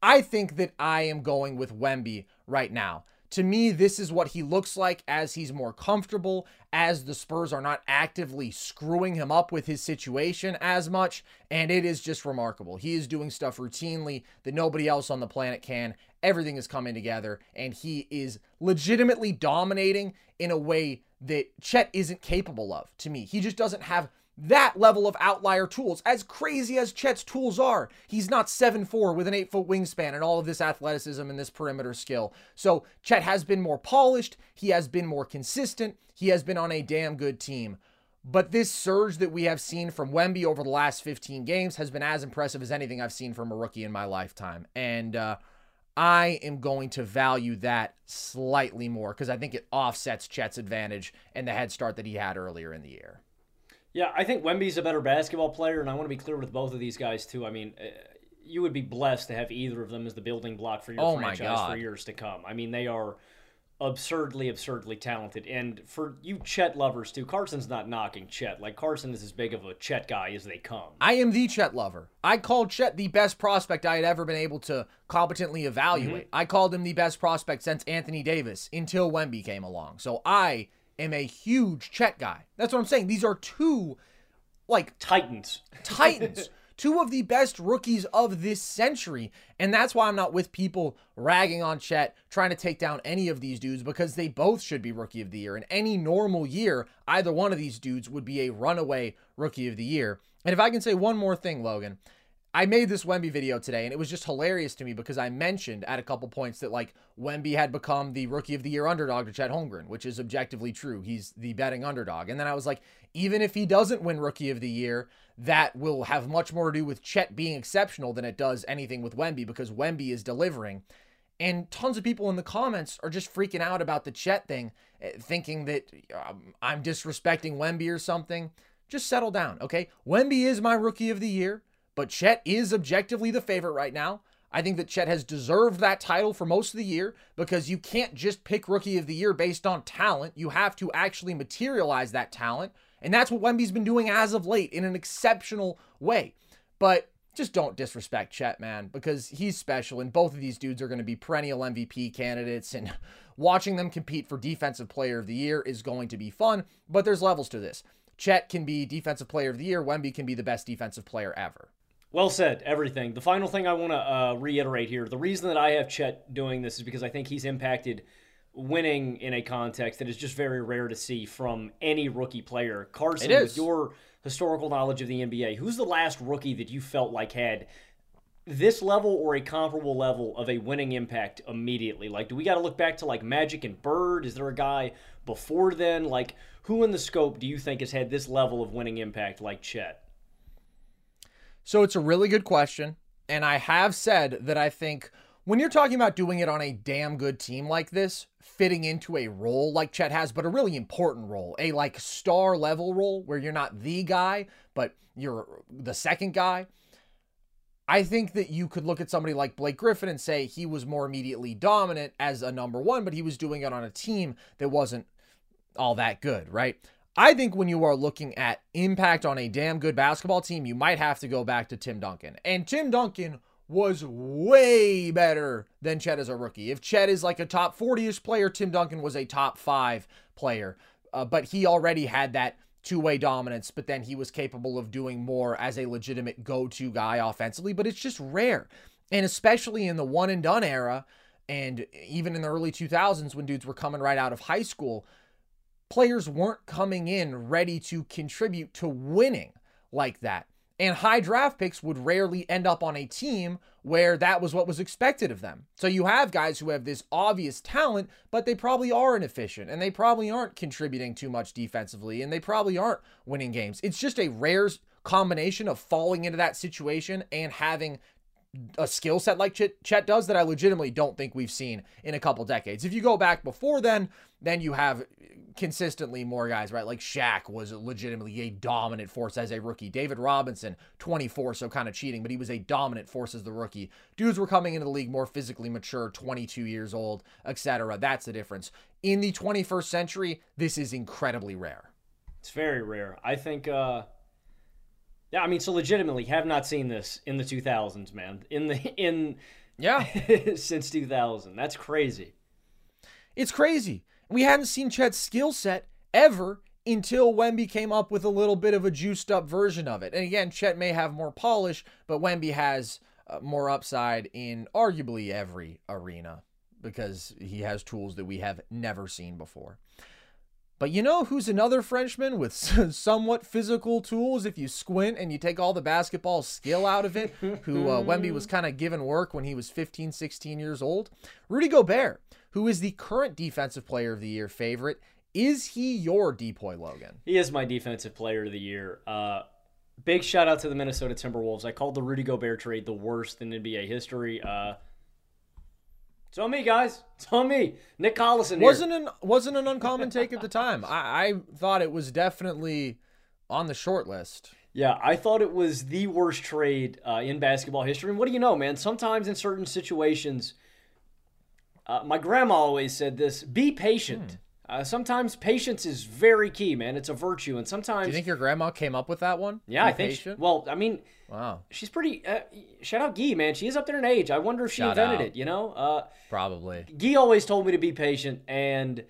Speaker 8: I think that I am going with Wemby right now. To me, this is what he looks like as he's more comfortable, as the Spurs are not actively screwing him up with his situation as much. And it is just remarkable. He is doing stuff routinely that nobody else on the planet can. Everything is coming together, and he is legitimately dominating in a way that Chet isn't capable of to me. He just doesn't have that level of outlier tools. As crazy as Chet's tools are, he's not 7'4 with an 8 foot wingspan and all of this athleticism and this perimeter skill. So Chet has been more polished, he has been more consistent, he has been on a damn good team. But this surge that we have seen from Wemby over the last 15 games has been as impressive as anything I've seen from a rookie in my lifetime. And uh, I am going to value that slightly more because I think it offsets Chet's advantage and the head start that he had earlier in the year.
Speaker 9: Yeah, I think Wemby's a better basketball player, and I want to be clear with both of these guys too. I mean, uh, you would be blessed to have either of them as the building block for your
Speaker 8: Oh
Speaker 9: franchise for years to come. I mean, they are absurdly, absurdly talented. And for you Chet lovers too, Carson's not knocking Chet. Like Carson is as big of a Chet guy as they come.
Speaker 8: I am the Chet lover. I called Chet the best prospect I had ever been able to competently evaluate.
Speaker 9: Mm-hmm.
Speaker 8: I called him the best prospect since Anthony Davis until Wemby came along. So I am a huge Chet guy. That's what I'm saying. These are two like
Speaker 9: Titans.
Speaker 8: Titans. two of the best rookies of this century. And that's why I'm not with people ragging on Chet, trying to take down any of these dudes, because they both should be rookie of the year. In any normal year, either one of these dudes would be a runaway rookie of the year. And if I can say one more thing, Logan, I made this Wemby video today, and it was just hilarious to me because I mentioned at a couple points that like Wemby had become the rookie of the year underdog to Chet Holmgren, which is objectively true. He's the betting underdog. And then I was like, even if he doesn't win rookie of the year, that will have much more to do with Chet being exceptional than it does anything with Wemby because Wemby is delivering. And tons of people in the comments are just freaking out about the Chet thing, eh, thinking that um, I'm disrespecting Wemby or something. Just settle down, okay? Wemby is my rookie of the year, but Chet is objectively the favorite right now. I think that Chet has deserved that title for most of the year because you can't just pick rookie of the year based on talent. You have to actually materialize that talent. And that's what Wemby's been doing as of late in an exceptional way. But just don't disrespect Chet, man, because he's special. And both of these dudes are going to be perennial MVP candidates. And watching them compete for Defensive Player of the Year is going to be fun. But there's levels to this. Chet can be Defensive Player of the Year. Wemby can be the best defensive player ever.
Speaker 9: Well said, everything. The final thing I want to uh, reiterate here the reason that I have Chet doing this is because I think he's impacted winning in a context that is just very rare to see from any rookie player. Carson, with your historical knowledge of the NBA, who's the last rookie that you felt like had this level or a comparable level of a winning impact immediately? Like, do we got to look back to like Magic and Bird? Is there a guy before then? Like, who in the scope do you think has had this level of winning impact like Chet?
Speaker 8: So it's a really good question. And I have said that I think when you're talking about doing it on a damn good team like this, fitting into a role like Chet has, but a really important role, a like star level role where you're not the guy, but you're the second guy. I think that you could look at somebody like Blake Griffin and say he was more immediately dominant as a number one, but he was doing it on a team that wasn't all that good, right? I think when you are looking at impact on a damn good basketball team, you might have to go back to Tim Duncan. And Tim Duncan was way better than Chet as a rookie. If Chet is like a top 40 ish player, Tim Duncan was a top five player. Uh, but he already had that two way dominance, but then he was capable of doing more as a legitimate go to guy offensively. But it's just rare. And especially in the one and done era, and even in the early 2000s when dudes were coming right out of high school, players weren't coming in ready to contribute to winning like that. And high draft picks would rarely end up on a team where that was what was expected of them. So you have guys who have this obvious talent, but they probably are inefficient and they probably aren't contributing too much defensively and they probably aren't winning games. It's just a rare combination of falling into that situation and having a skill set like Chet, does that I legitimately don't think we've seen in a couple decades. If you go back before then, then you have consistently more guys, right? Like Shaq was legitimately a dominant force as a rookie. David Robinson, 24, so kind of cheating, but he was a dominant force as the rookie. Dudes were coming into the league more physically mature, 22 years old, etc. That's the difference. In the 21st century, this is incredibly rare.
Speaker 9: It's very rare. I think uh yeah, I mean, so legitimately have not seen this in the 2000s, man. In the in
Speaker 8: yeah,
Speaker 9: since 2000. That's crazy.
Speaker 8: It's crazy. We hadn't seen Chet's skill set ever until Wemby came up with a little bit of a juiced up version of it. And again, Chet may have more polish, but Wemby has uh, more upside in arguably every arena because he has tools that we have never seen before. But you know who's another Frenchman with somewhat physical tools if you squint and you take all the basketball skill out of it, who uh, Wemby was kind of given work when he was 15, 16 years old? Rudy Gobert, who is the current Defensive Player of the Year favorite. Is he your Depoy Logan?
Speaker 9: He is my Defensive Player of the Year. Uh, big shout out to the Minnesota Timberwolves. I called the Rudy Gobert trade the worst in NBA history. Uh, it's on me, guys. It's on me. Nick Collison
Speaker 8: wasn't an wasn't an uncommon take at the time. I, I thought it was definitely on the short list.
Speaker 9: Yeah, I thought it was the worst trade uh, in basketball history. And what do you know, man? Sometimes in certain situations, uh, my grandma always said this: be patient. Hmm. Uh, sometimes patience is very key, man. It's a virtue, and sometimes.
Speaker 8: Do you think your grandma came up with that one?
Speaker 9: Yeah, Be I think. She, well, I mean,
Speaker 8: wow,
Speaker 9: she's pretty. Uh, shout out Gee, man. She is up there in age. I wonder if she shout invented out. it. You know, uh,
Speaker 8: probably.
Speaker 9: Gee always told me to be patient, and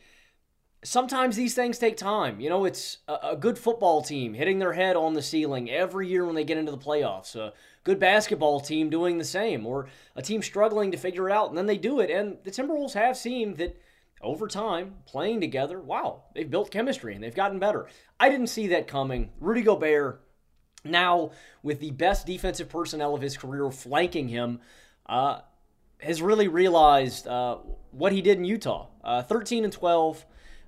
Speaker 9: sometimes these things take time. You know, it's a, a, good football team hitting their head on the ceiling every year when they get into the playoffs. A good basketball team doing the same, or a team struggling to figure it out, and then they do it. And the Timberwolves have seen that over time, playing together, wow, they've built chemistry and they've gotten better. I didn't see that coming. Rudy Gobert, now with the best defensive personnel of his career flanking him, uh, has really realized uh, what he did in Utah. Uh, 13 and 12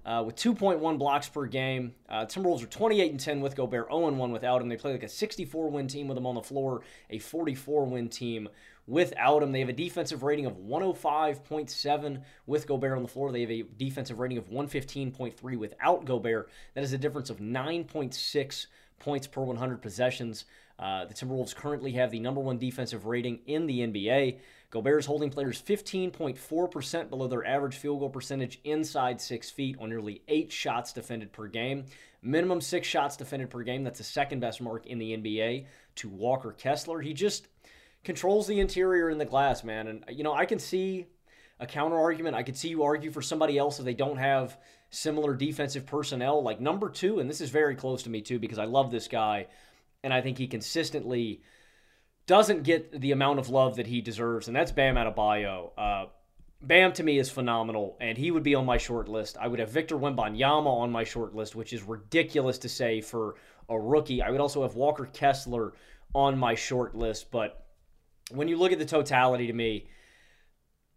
Speaker 9: uh, with 2.1 blocks per game. Uh, Timberwolves are 28 and 10 with Gobert, 0 and 1 without him. They play like a 64 win team with him on the floor, a 44 win team without him. They have a defensive rating of 105.7 with Gobert on the floor. They have a defensive rating of 115.3 without Gobert. That is a difference of 9.6 points per 100 possessions. Uh, the Timberwolves currently have the number one defensive rating in the NBA. Gobert is holding players 15.4% below their average field goal percentage inside six feet on nearly eight shots defended per game. Minimum six shots defended per game. That's the second best mark in the NBA to Walker Kessler. He just controls the interior in the glass, man. And, you know, I can see a counter argument. I could see you argue for somebody else if they don't have similar defensive personnel. Like number two, and this is very close to me too because I love this guy and I think he consistently doesn't get the amount of love that he deserves, and that's Bam Adebayo. Uh, Bam to me is phenomenal, and he would be on my short list. I would have Victor Wembanyama on my short list, which is ridiculous to say for a rookie. I would also have Walker Kessler on my short list, but when you look at the totality to me,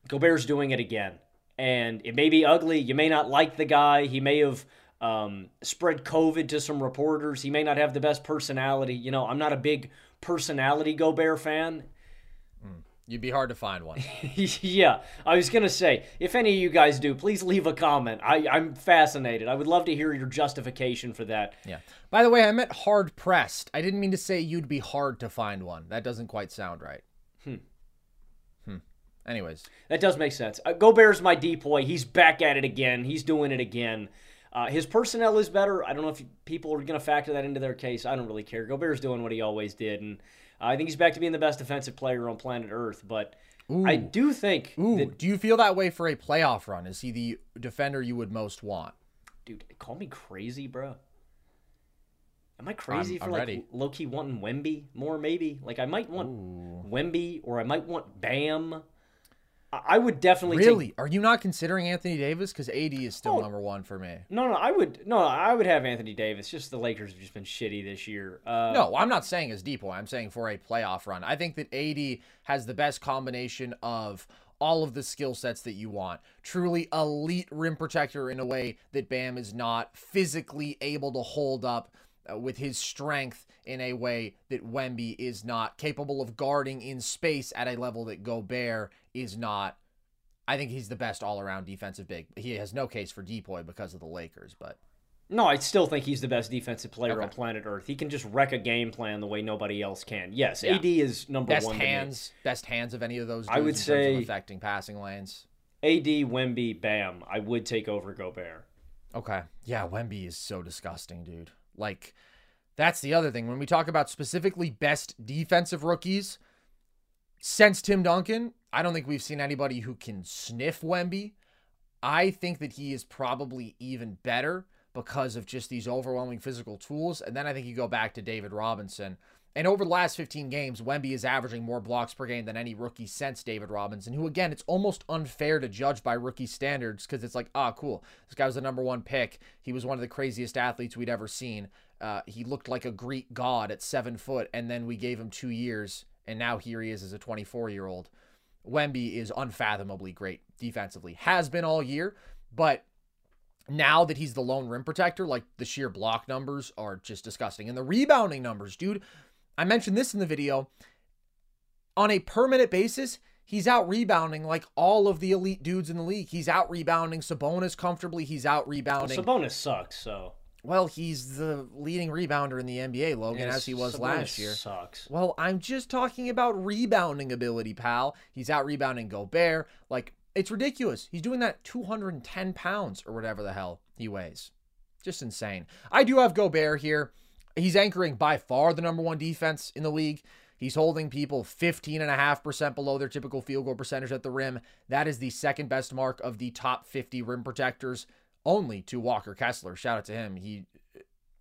Speaker 9: Gobert's doing it again. And it may be ugly. You may not like the guy. He may have um, spread COVID to some reporters. He may not have the best personality. You know, I'm not a big personality Gobert fan.
Speaker 8: Mm. You'd be hard to find one.
Speaker 9: yeah, I was gonna say, if any of you guys do, please leave a comment. I, I'm fascinated. I would love to hear your justification for that.
Speaker 8: Yeah. By the way, I meant hard pressed. I didn't mean to say you'd be hard to find one. That doesn't quite sound right.
Speaker 9: Hmm.
Speaker 8: Hmm. Anyways,
Speaker 9: that does make sense. Uh, Gobert's my depoy. He's back at it again. He's doing it again. Uh, his personnel is better. I don't know if people are going to factor that into their case. I don't really care. Gobert's doing what he always did, and I think he's back to being the best defensive player on planet Earth. But Ooh. I do think.
Speaker 8: Ooh,
Speaker 9: that,
Speaker 8: do you feel that way for a playoff run? Is he the defender you would most want?
Speaker 9: Dude, call me crazy, bro. Am I crazy
Speaker 8: I'm,
Speaker 9: for
Speaker 8: I'm
Speaker 9: like
Speaker 8: ready.
Speaker 9: low key wanting Wemby more? Maybe like I might want
Speaker 8: Ooh.
Speaker 9: Wemby or I might want Bam. I would definitely
Speaker 8: really.
Speaker 9: Take...
Speaker 8: Are you not considering Anthony Davis because AD is still
Speaker 9: oh,
Speaker 8: number one for me?
Speaker 9: No, no, I would no, I would have Anthony Davis. Just the Lakers have just been shitty this year. Uh,
Speaker 8: no, I'm not saying as deep. I'm saying for a playoff run. I think that AD has the best combination of all of the skill sets that you want. Truly elite rim protector in a way that Bam is not physically able to hold up uh, with his strength in a way that Wemby is not capable of guarding in space at a level that Gobert is not. I think he's the best all-around defensive big. He has no case for depoy because of the Lakers, but
Speaker 9: no, I still think he's the best defensive player
Speaker 8: Okay.
Speaker 9: on planet Earth. He can just wreck a game plan the way nobody else can. Yes,
Speaker 8: Yeah.
Speaker 9: AD is number
Speaker 8: best
Speaker 9: one. me.
Speaker 8: hands, best hands of any of those.
Speaker 9: I would
Speaker 8: dudes in terms of
Speaker 9: say-
Speaker 8: affecting passing lanes.
Speaker 9: AD, Wemby, Bam. I would take over Gobert.
Speaker 8: Okay. Yeah, Wemby is so disgusting, dude. Like, that's the other thing. When we talk about specifically best defensive rookies, since Tim Duncan, I don't think we've seen anybody who can sniff Wemby. I think that he is probably even better because of just these overwhelming physical tools. And then I think you go back to David Robinson. And over the last 15 games, Wemby is averaging more blocks per game than any rookie since David Robinson, who, again, it's almost unfair to judge by rookie standards because it's like, ah, cool. This guy was the number one pick. He was one of the craziest athletes we'd ever seen. Uh, he looked like a Greek god at seven foot, and then we gave him two years, and now here he is as a 24 year old. Wemby is unfathomably great defensively, has been all year, but now that he's the lone rim protector, like the sheer block numbers are just disgusting. And the rebounding numbers, dude, I mentioned this in the video. On a per minute basis, he's out rebounding like all of the elite dudes in the league. He's out rebounding Sabonis comfortably. He's out rebounding.
Speaker 9: Well, Sabonis sucks, so.
Speaker 8: Well, he's the leading rebounder in the NBA, Logan,
Speaker 9: Yes,
Speaker 8: as he was
Speaker 9: Sabonis
Speaker 8: last year.
Speaker 9: Sucks.
Speaker 8: Well, I'm just talking about rebounding ability, pal. He's out rebounding Gobert. Like, it's ridiculous. He's doing that 210 pounds or whatever the hell he weighs. Just insane. I do have Gobert here. He's anchoring by far the number one defense in the league. He's holding people 15.5% below their typical field goal percentage at the rim. That is the second best mark of the top 50 rim protectors, only to Walker Kessler. Shout out to him. He,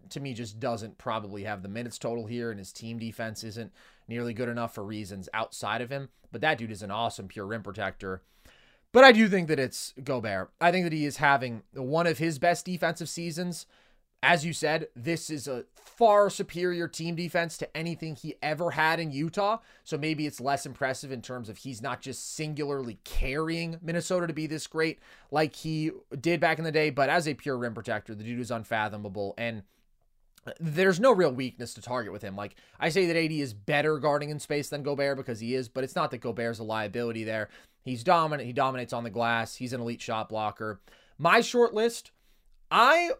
Speaker 8: to me, just doesn't probably have the minutes total here, and his team defense isn't nearly good enough for reasons outside of him. But that dude is an awesome pure rim protector. But I do think that it's Gobert. I think that he is having one of his best defensive seasons. As you said, this is a far superior team defense to anything he ever had in Utah. So maybe it's less impressive in terms of he's not just singularly carrying Minnesota to be this great like he did back in the day, but as a pure rim protector, the dude is unfathomable. And there's no real weakness to target with him. Like I say that AD is better guarding in space than Gobert because he is, but it's not that Gobert's a liability there. He's dominant. He dominates on the glass. He's an elite shot blocker. My short list, I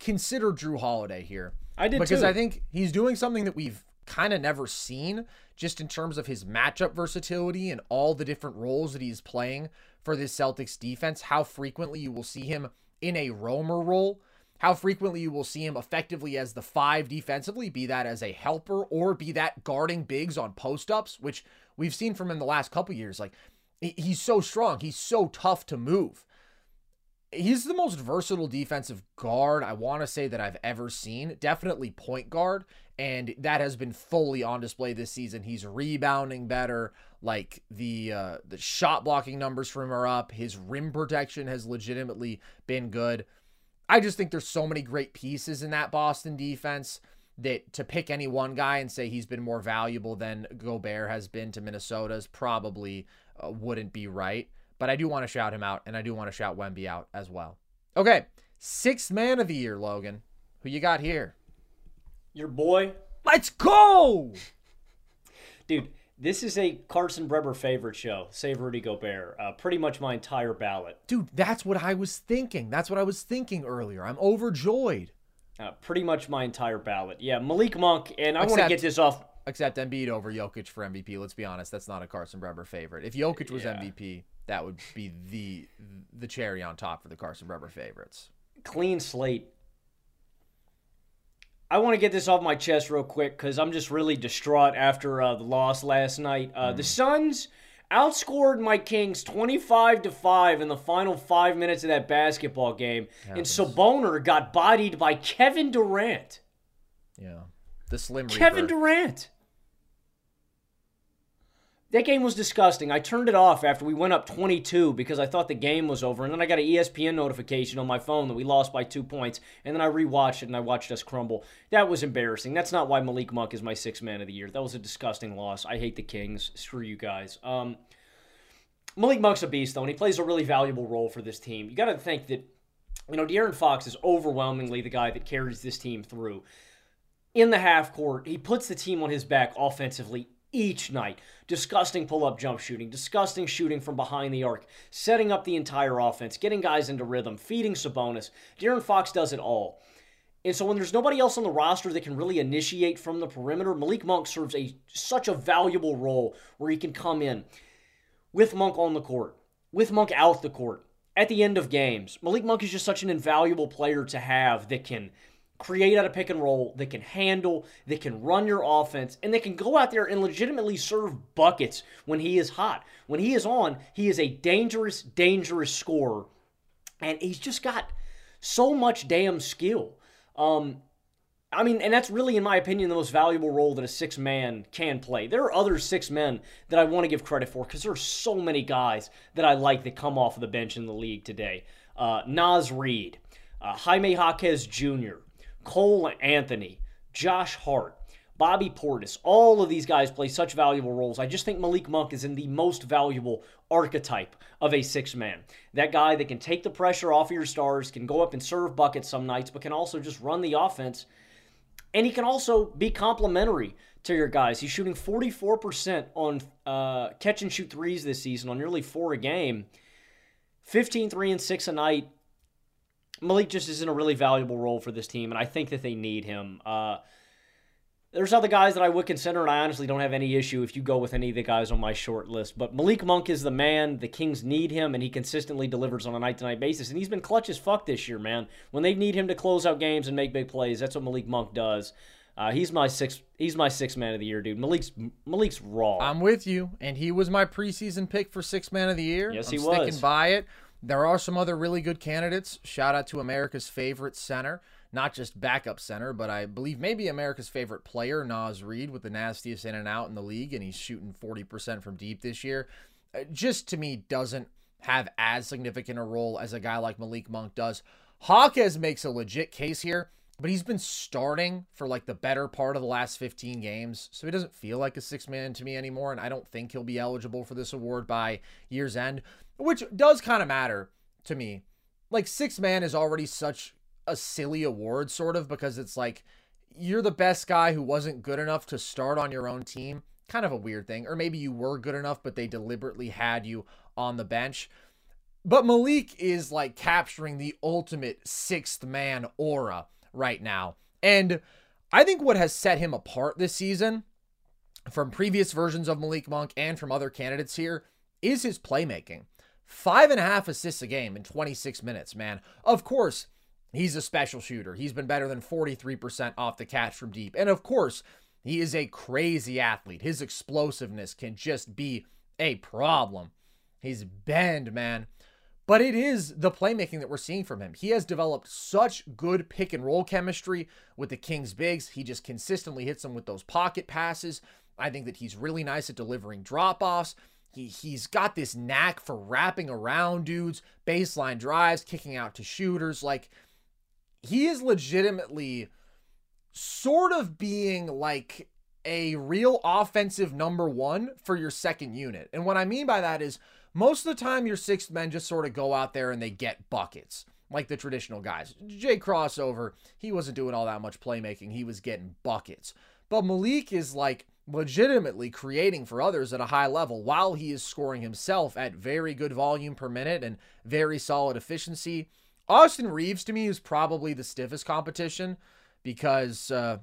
Speaker 8: consider Jrue Holiday here.
Speaker 9: I did
Speaker 8: because
Speaker 9: too.
Speaker 8: I think he's doing something that we've kind of never seen just in terms of his matchup versatility and all the different roles that he's playing for this Celtics defense. How frequently you will see him in a roamer role how frequently you will see him effectively as the five defensively, be that as a helper or be that guarding bigs on post ups, which we've seen from him the last couple years. Like he's so strong, he's so tough to move. He's the most versatile defensive guard I want to say that I've ever seen. Definitely point guard, and that has been fully on display this season. He's rebounding better. Like the uh, the shot blocking numbers from him are up. His rim protection has legitimately been good. I just think there's so many great pieces in that Boston defense that to pick any one guy and say he's been more valuable than Gobert has been to Minnesota's probably uh, wouldn't be right. But I do want to shout him out, and I do want to shout Wemby out as well. Okay, sixth man of the year, Logan. Who you got here?
Speaker 9: Your boy.
Speaker 8: Let's go,
Speaker 9: dude. This is a Carson Breber favorite show. Save Rudy Gobert. Uh, pretty much my entire ballot.
Speaker 8: Dude, that's what I was thinking. That's what I was thinking earlier. I'm overjoyed.
Speaker 9: Uh, pretty much my entire ballot. Yeah, Malik Monk, and I want to get this off.
Speaker 8: Except Embiid over Jokic for MVP. Let's be honest, that's not a Carson Breber favorite. If Jokic was yeah. MVP, that would be the the cherry on top for the Carson Breber favorites.
Speaker 9: Clean slate. I want to get this off my chest real quick because I'm just really distraught after uh, the loss last night. Uh, mm. The Suns outscored my Kings 25 to 5 in the final five minutes of that basketball game. And Sabonis got bodied by Kevin Durant.
Speaker 8: Yeah. The Slim
Speaker 9: Kevin
Speaker 8: Reaper.
Speaker 9: Durant. That game was disgusting. I turned it off after we went up 22 because I thought the game was over. And then I got an ESPN notification on my phone that we lost by two points. And then I rewatched it and I watched us crumble. That was embarrassing. That's not why Malik Monk is my sixth man of the year. That was a disgusting loss. I hate the Kings. Screw you guys. Um, Malik Monk's a beast, though, and he plays a really valuable role for this team. You got to think that, you know, De'Aaron Fox is overwhelmingly the guy that carries this team through. In the half court, he puts the team on his back offensively each night. Disgusting pull up jump shooting, disgusting shooting from behind the arc, setting up the entire offense, getting guys into rhythm, feeding Sabonis. De'Aaron Fox does it all. And so when there's nobody else on the roster that can really initiate from the perimeter, Malik Monk serves a such a valuable role where he can come in with Monk on the court, with Monk out the court, at the end of games. Malik Monk is just such an invaluable player to have that can create out of pick and roll, that can handle, that can run your offense, and that can go out there and legitimately serve buckets when he is hot. When he is on, he is a dangerous, dangerous scorer. And he's just got so much damn skill. Um, I mean, and that's really, in my opinion, the most valuable role that a six man can play. There are other six men that I want to give credit for because there are so many guys that I like that come off of the bench in the league today. Uh, Naz Reid, uh, Jaime Jaquez Jr., Cole Anthony, Josh Hart, Bobby Portis, all of these guys play such valuable roles. I just think Malik Monk is in the most valuable archetype of a six man. That guy that can take the pressure off of your stars, can go up and serve buckets some nights, but can also just run the offense. And he can also be complementary to your guys. He's shooting 44% on uh, catch and shoot threes this season on nearly four a game, 15 3 and 6 a night. Malik just is in a really valuable role for this team, and I think that they need him. Uh, there's other guys that I would consider, and I honestly don't have any issue if you go with any of the guys on my short list. But Malik Monk is the man. The Kings need him, and he consistently delivers on a night to night basis. And he's been clutch as fuck this year, man. When they need him to close out games and make big plays, that's what Malik Monk does. Uh, he's my six. He's my six man of the year, dude. Malik's Malik's raw.
Speaker 8: I'm with you, and he was my preseason pick for six man of the year.
Speaker 9: Yes,
Speaker 8: I'm
Speaker 9: he
Speaker 8: was.
Speaker 9: Sticking
Speaker 8: by it. There are some other really good candidates. Shout out to America's favorite center, not just backup center, but I believe maybe America's favorite player, Naz Reid, with the nastiest in and out in the league, and he's shooting 40% from deep this year. Uh, just to me, doesn't have as significant a role as a guy like Malik Monk does. Jaquez makes a legit case here, but he's been starting for like the better part of the last 15 games, so he doesn't feel like a six man to me anymore, and I don't think he'll be eligible for this award by year's end which does kind of matter to me. Like six man is already such a silly award, sort of, because it's like you're the best guy who wasn't good enough to start on your own team. Kind of a weird thing. Or maybe you were good enough, but they deliberately had you on the bench. But Malik is like capturing the ultimate sixth man aura right now. And I think what has set him apart this season from previous versions of Malik Monk and from other candidates here is his playmaking. Five and a half assists a game in 26 minutes, man. Of course, he's a special shooter. He's been better than 43% off the catch from deep. And of course, he is a crazy athlete. His explosiveness can just be a problem. He's bend, man. But it is the playmaking that we're seeing from him. He has developed such good pick and roll chemistry with the Kings bigs. He just consistently hits them with those pocket passes. I think that he's really nice at delivering drop offs. He he's got this knack for wrapping around dudes, baseline drives, kicking out to shooters. Like he is legitimately sort of being like a real offensive number one for your second unit. And what I mean by that is most of the time your sixth men just sort of go out there and they get buckets like the traditional guys. Jay Crossover, he wasn't doing all that much playmaking. He was getting buckets. but Malik is like legitimately creating for others at a high level while he is scoring himself at very good volume per minute and very solid efficiency. Austin Reaves to me is probably the stiffest competition because uh,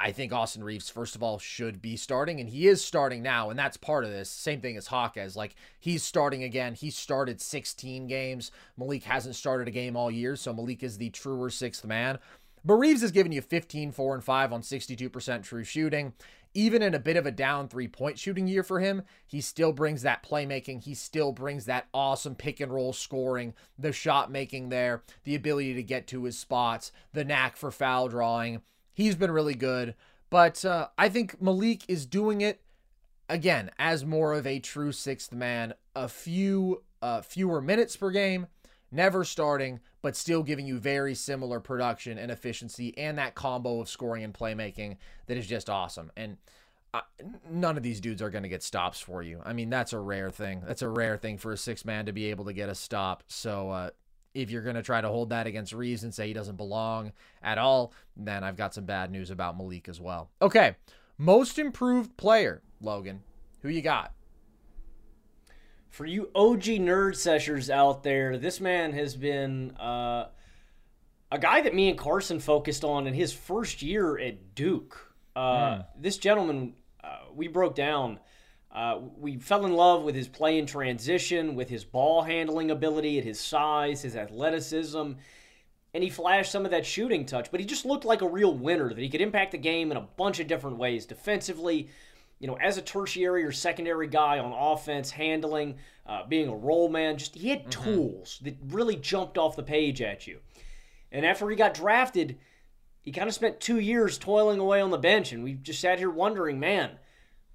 Speaker 8: I think Austin Reaves, first of all, should be starting, and he is starting now, and that's part of this. Same thing as Jaquez. Like, he's starting again. He started 16 games. Malik hasn't started a game all year, so Malik is the truer sixth man. But Reaves has given you 15, 4, and 5 on 62% true shooting. Even in a bit of a down three point shooting year for him, he still brings that playmaking. He still brings that awesome pick and roll scoring, the shot making there, the ability to get to his spots, the knack for foul drawing. He's been really good. But uh, I think Malik is doing it again as more of a true sixth man, a few uh, fewer minutes per game, never starting, but still giving you very similar production and efficiency and that combo of scoring and playmaking that is just awesome. And uh, none of these dudes are going to get stops for you. I mean, that's a rare thing. That's a rare thing for a six man to be able to get a stop. So, uh, if you're going to try to hold that against Reaves and say he doesn't belong at all, then I've got some bad news about Malik as well. Okay, most improved player, Logan. Who you got?
Speaker 9: For you OG nerd seshers out there, this man has been uh, a guy that me and Carson focused on in his first year at Duke. Uh, mm. This gentleman, uh, we broke down. Uh, we fell in love with his play in transition, with his ball handling ability, at his size, his athleticism, and he flashed some of that shooting touch. But he just looked like a real winner that he could impact the game in a bunch of different ways defensively, you know, as a tertiary or secondary guy on offense, handling, uh, being a role man, just he had mm-hmm. tools that really jumped off the page at you. And after he got drafted, he kind of spent two years toiling away on the bench, and we just sat here wondering, man,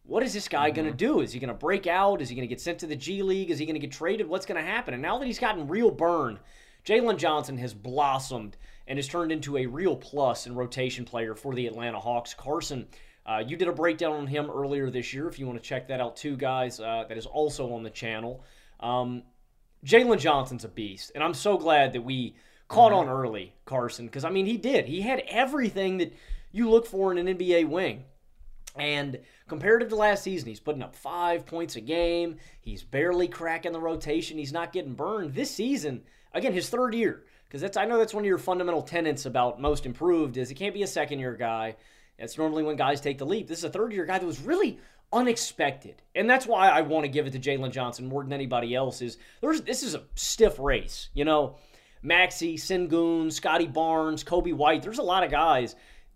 Speaker 9: what is this guy mm-hmm. going to do? Is he going to break out? Is he going to get sent to the G League? Is he going to get traded? What's going to happen? And now that he's gotten real burn, Jalen Johnson has blossomed and has turned into a real plus and rotation player for the Atlanta Hawks. Carson uh, you did a breakdown on him earlier this year. If you want to check that out, too, guys, uh, that is also on the channel. Um, Jalen Johnson's a beast, and I'm so glad that we caught mm-hmm. on early, Carson, because I mean, he did. He had everything that you look for in an NBA wing. And comparative to last season, he's putting up five points a game. He's barely cracking the rotation. He's not getting burned. This season, again, his third year, because that's I know that's one of your fundamental tenets about most improved is he can't be a second year guy. That's normally when guys take the leap. This is a third year guy that was really unexpected. And that's why I want to give it to Jalen Johnson more than anybody else is there's this is a stiff race. You know, Maxey, Sengun, Scottie Barnes, Coby White. There's a lot of guys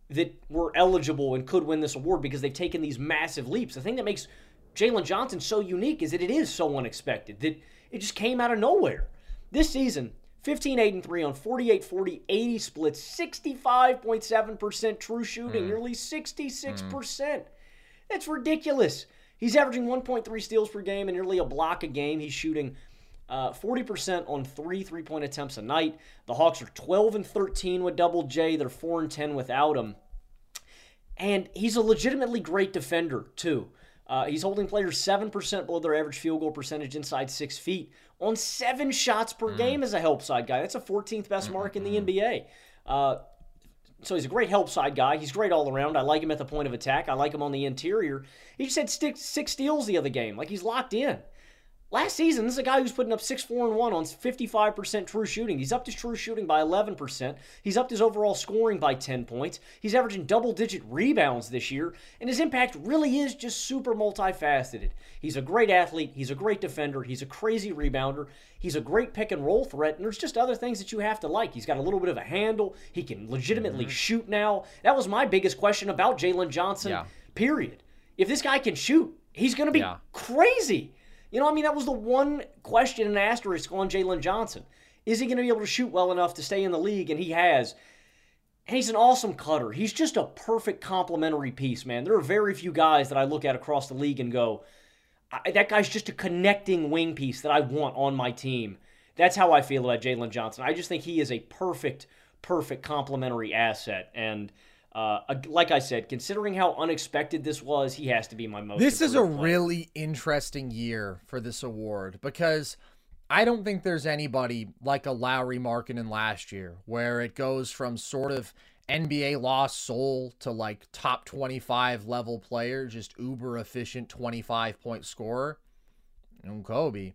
Speaker 9: that were eligible and could win this award because they've taken these massive leaps. The thing that makes Jalen Johnson so unique is that it is so unexpected, that it just came out of nowhere. This season, 15, 8, and 3 on 48, 40, 80 splits, 65.7% true shooting, mm. nearly 66%. Mm. That's ridiculous. He's averaging 1.3 steals per game and nearly a block a game. He's shooting uh, 40% on three three point attempts a night. The Hawks are 12 and 13 with Double J. They're 4 and 10 without him. And he's a legitimately great defender, too. Uh, he's holding players 7% below their average field goal percentage inside six feet on seven shots per mm. game as a help side guy. That's a 14th best mark in the NBA. Uh, so he's a great help side guy. He's great all around. I like him at the point of attack. I like him on the interior. He just had six, six steals the other game. Like he's locked in. Last season, this is a guy who's putting up 6 4 and 1 on 55% true shooting. He's upped his true shooting by 11%. He's upped his overall scoring by 10 points. He's averaging double digit rebounds this year, and his impact really is just super multifaceted. He's a great athlete, he's a great defender, he's a crazy rebounder, he's a great pick and roll threat, and there's just other things that you have to like. He's got a little bit of a handle, he can legitimately mm-hmm. shoot now. That was my biggest question about Jalen Johnson, yeah. period. If this guy can shoot, he's going to be yeah. crazy. You know, I mean, that was the one question and asterisk on Jalen Johnson. Is he going to be able to shoot well enough to stay in the league? And he has. And he's an awesome cutter. He's just a perfect complementary piece, man. There are very few guys that I look at across the league and go, that guy's just a connecting wing piece that I want on my team. That's how I feel about Jalen Johnson. I just think he is a perfect, perfect complementary asset. And uh, like I said, considering how unexpected this was, he has to be my most.
Speaker 8: This is a
Speaker 9: player.
Speaker 8: really interesting year for this award because I don't think there's anybody like a Lauri Markkanen last year, where it goes from sort of NBA lost soul to like top 25 level player, just uber efficient 25 point scorer. And Coby.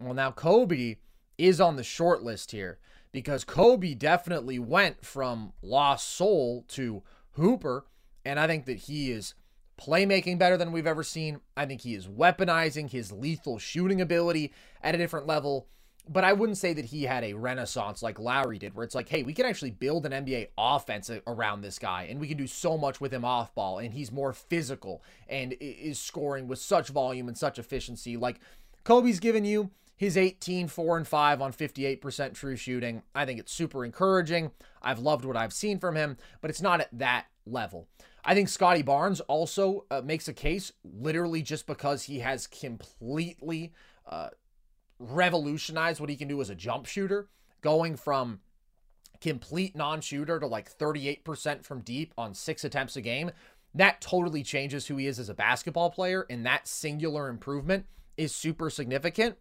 Speaker 8: Well, now Coby is on the short list here because Coby definitely went from lost soul to hooper. And I think that he is playmaking better than we've ever seen. I think he is weaponizing his lethal shooting ability at a different level. But I wouldn't say that he had a renaissance like Lauri did, where it's like, hey, we can actually build an NBA offense around this guy, and we can do so much with him off ball, and he's more physical and is scoring with such volume and such efficiency. Like Coby's given you his 18, 4, and 5 on 58% true shooting. I think it's super encouraging. I've loved what I've seen from him, but it's not at that level. I think Scottie Barnes also uh, makes a case literally just because he has completely uh, revolutionized what he can do as a jump shooter, going from complete non shooter to like 38% from deep on six attempts a game. That totally changes who he is as a basketball player, and that singular improvement is super significant.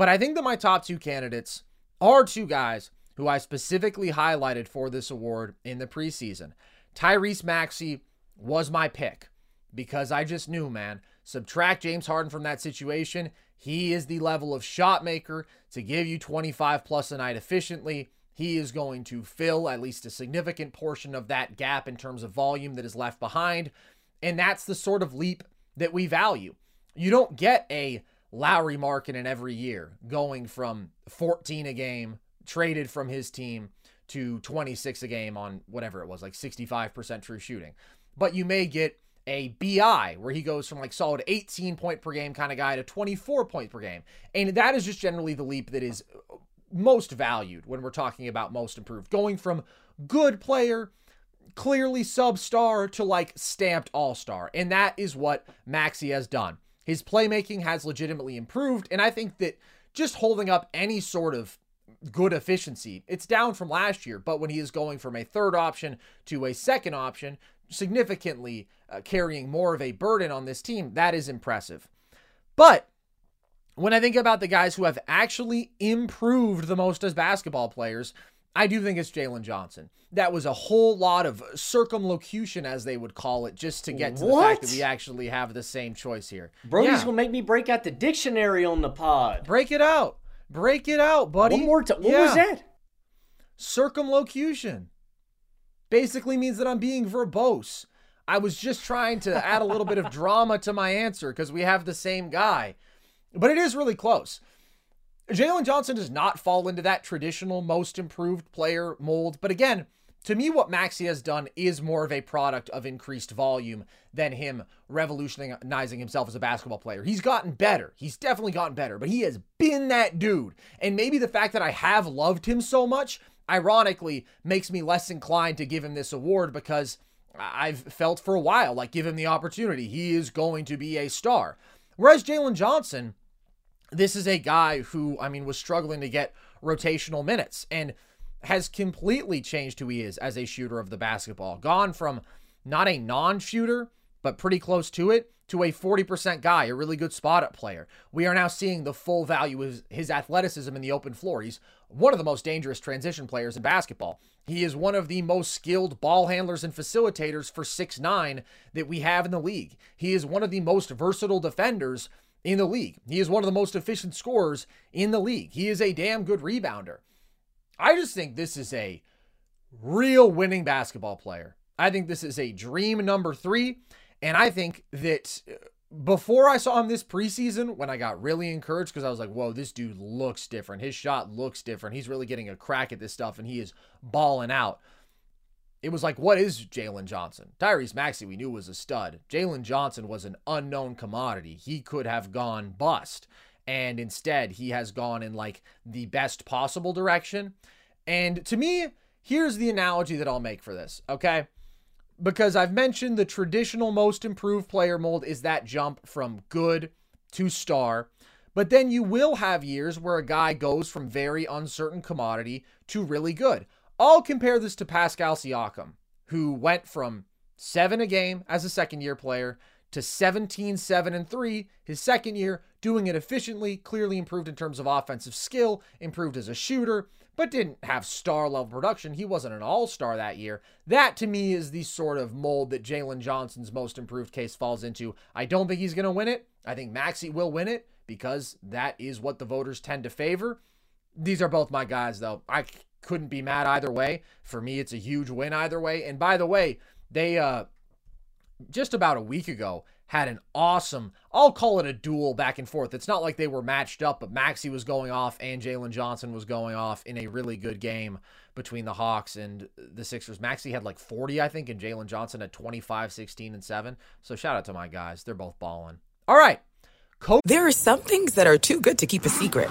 Speaker 8: But I think that my top two candidates are two guys who I specifically highlighted for this award in the preseason. Tyrese Maxey was my pick because I just knew, man, subtract James Harden from that situation. He is the level of shot maker to give you 25 plus a night efficiently. He is going to fill at least a significant portion of that gap in terms of volume that is left behind. And that's the sort of leap that we value. You don't get a Lauri Markkanen every year going from 14 a game traded from his team to 26 a game on whatever it was, like 65% true shooting. But you may get a BI where he goes from like solid 18 point per game kind of guy to 24 point per game. And that is just generally the leap that is most valued when we're talking about most improved. Going from good player, clearly sub-star to like stamped all-star. And that is what Maxey has done. His playmaking has legitimately improved and I think that just holding up any sort of good efficiency. It's down from last year, but when he is going from a third option to a second option, significantly uh, carrying more of a burden on this team, that is impressive. But when I think about the guys who have actually improved the most as basketball players, I do think it's Jalen Johnson. That was a whole lot of circumlocution, as they would call it, just to get to what? the fact that we actually have the same choice here.
Speaker 9: Brody's yeah. gonna make me break out the dictionary on the pod.
Speaker 8: Break it out. Break it out, buddy.
Speaker 9: One more time. What yeah. was that?
Speaker 8: Circumlocution. Basically means that I'm being verbose. I was just trying to add a little bit of drama to my answer because we have the same guy. But it is really close. Jalen Johnson does not fall into that traditional most improved player mold. But again, to me, what Maxey has done is more of a product of increased volume than him revolutionizing himself as a basketball player. He's gotten better. He's definitely gotten better, but he has been that dude. And maybe the fact that I have loved him so much, ironically, makes me less inclined to give him this award because I've felt for a while like give him the opportunity. He is going to be a star. Whereas Jalen Johnson, this is a guy who, I mean, was struggling to get rotational minutes. And has completely changed who he is as a shooter of the basketball. Gone from not a non shooter, but pretty close to it, to a 40% guy, a really good spot up player. We are now seeing the full value of his athleticism in the open floor. He's one of the most dangerous transition players in basketball. He is one of the most skilled ball handlers and facilitators for six nine that we have in the league. He is one of the most versatile defenders in the league. He is one of the most efficient scorers in the league. He is a damn good rebounder. I just think this is a real winning basketball player. I think this is a dream number three. And I think that uh, before I saw him this preseason, when I got really encouraged because I was like, whoa, this dude looks different. His shot looks different. He's really getting a crack at this stuff and he is balling out. It was like, what is Jalen Johnson? Tyrese Maxey, we knew was a stud. Jalen Johnson was an unknown commodity. He could have gone bust and instead he has gone in like the best possible direction. And to me, here's the analogy that I'll make for this, okay? Because I've mentioned the traditional most improved player mold is that jump from good to star. But then you will have years where a guy goes from very uncertain commodity to really good. I'll compare this to Pascal Siakam, who went from seven a game as a second year player to 17 7 and 3 his second year, doing it efficiently, clearly improved in terms of offensive skill, improved as a shooter, but didn't have star level production. He wasn't an all star that year. That to me is the sort of mold that Jalen Johnson's most improved case falls into. I don't think he's going to win it. I think Maxey will win it because that is what the voters tend to favor. These are both my guys, though. I couldn't be mad either way. For me, it's a huge win either way. And by the way, they uh just about a week ago had an awesome, I'll call it a duel back and forth. It's not like they were matched up, but Maxey was going off and Jalen Johnson was going off in a really good game between the Hawks and the Sixers. Maxey had like 40, I think, and Jalen Johnson had 25, 16, and 7. So shout out to my guys. They're both balling. All right.
Speaker 1: Co- there are some things that are too good to keep a secret.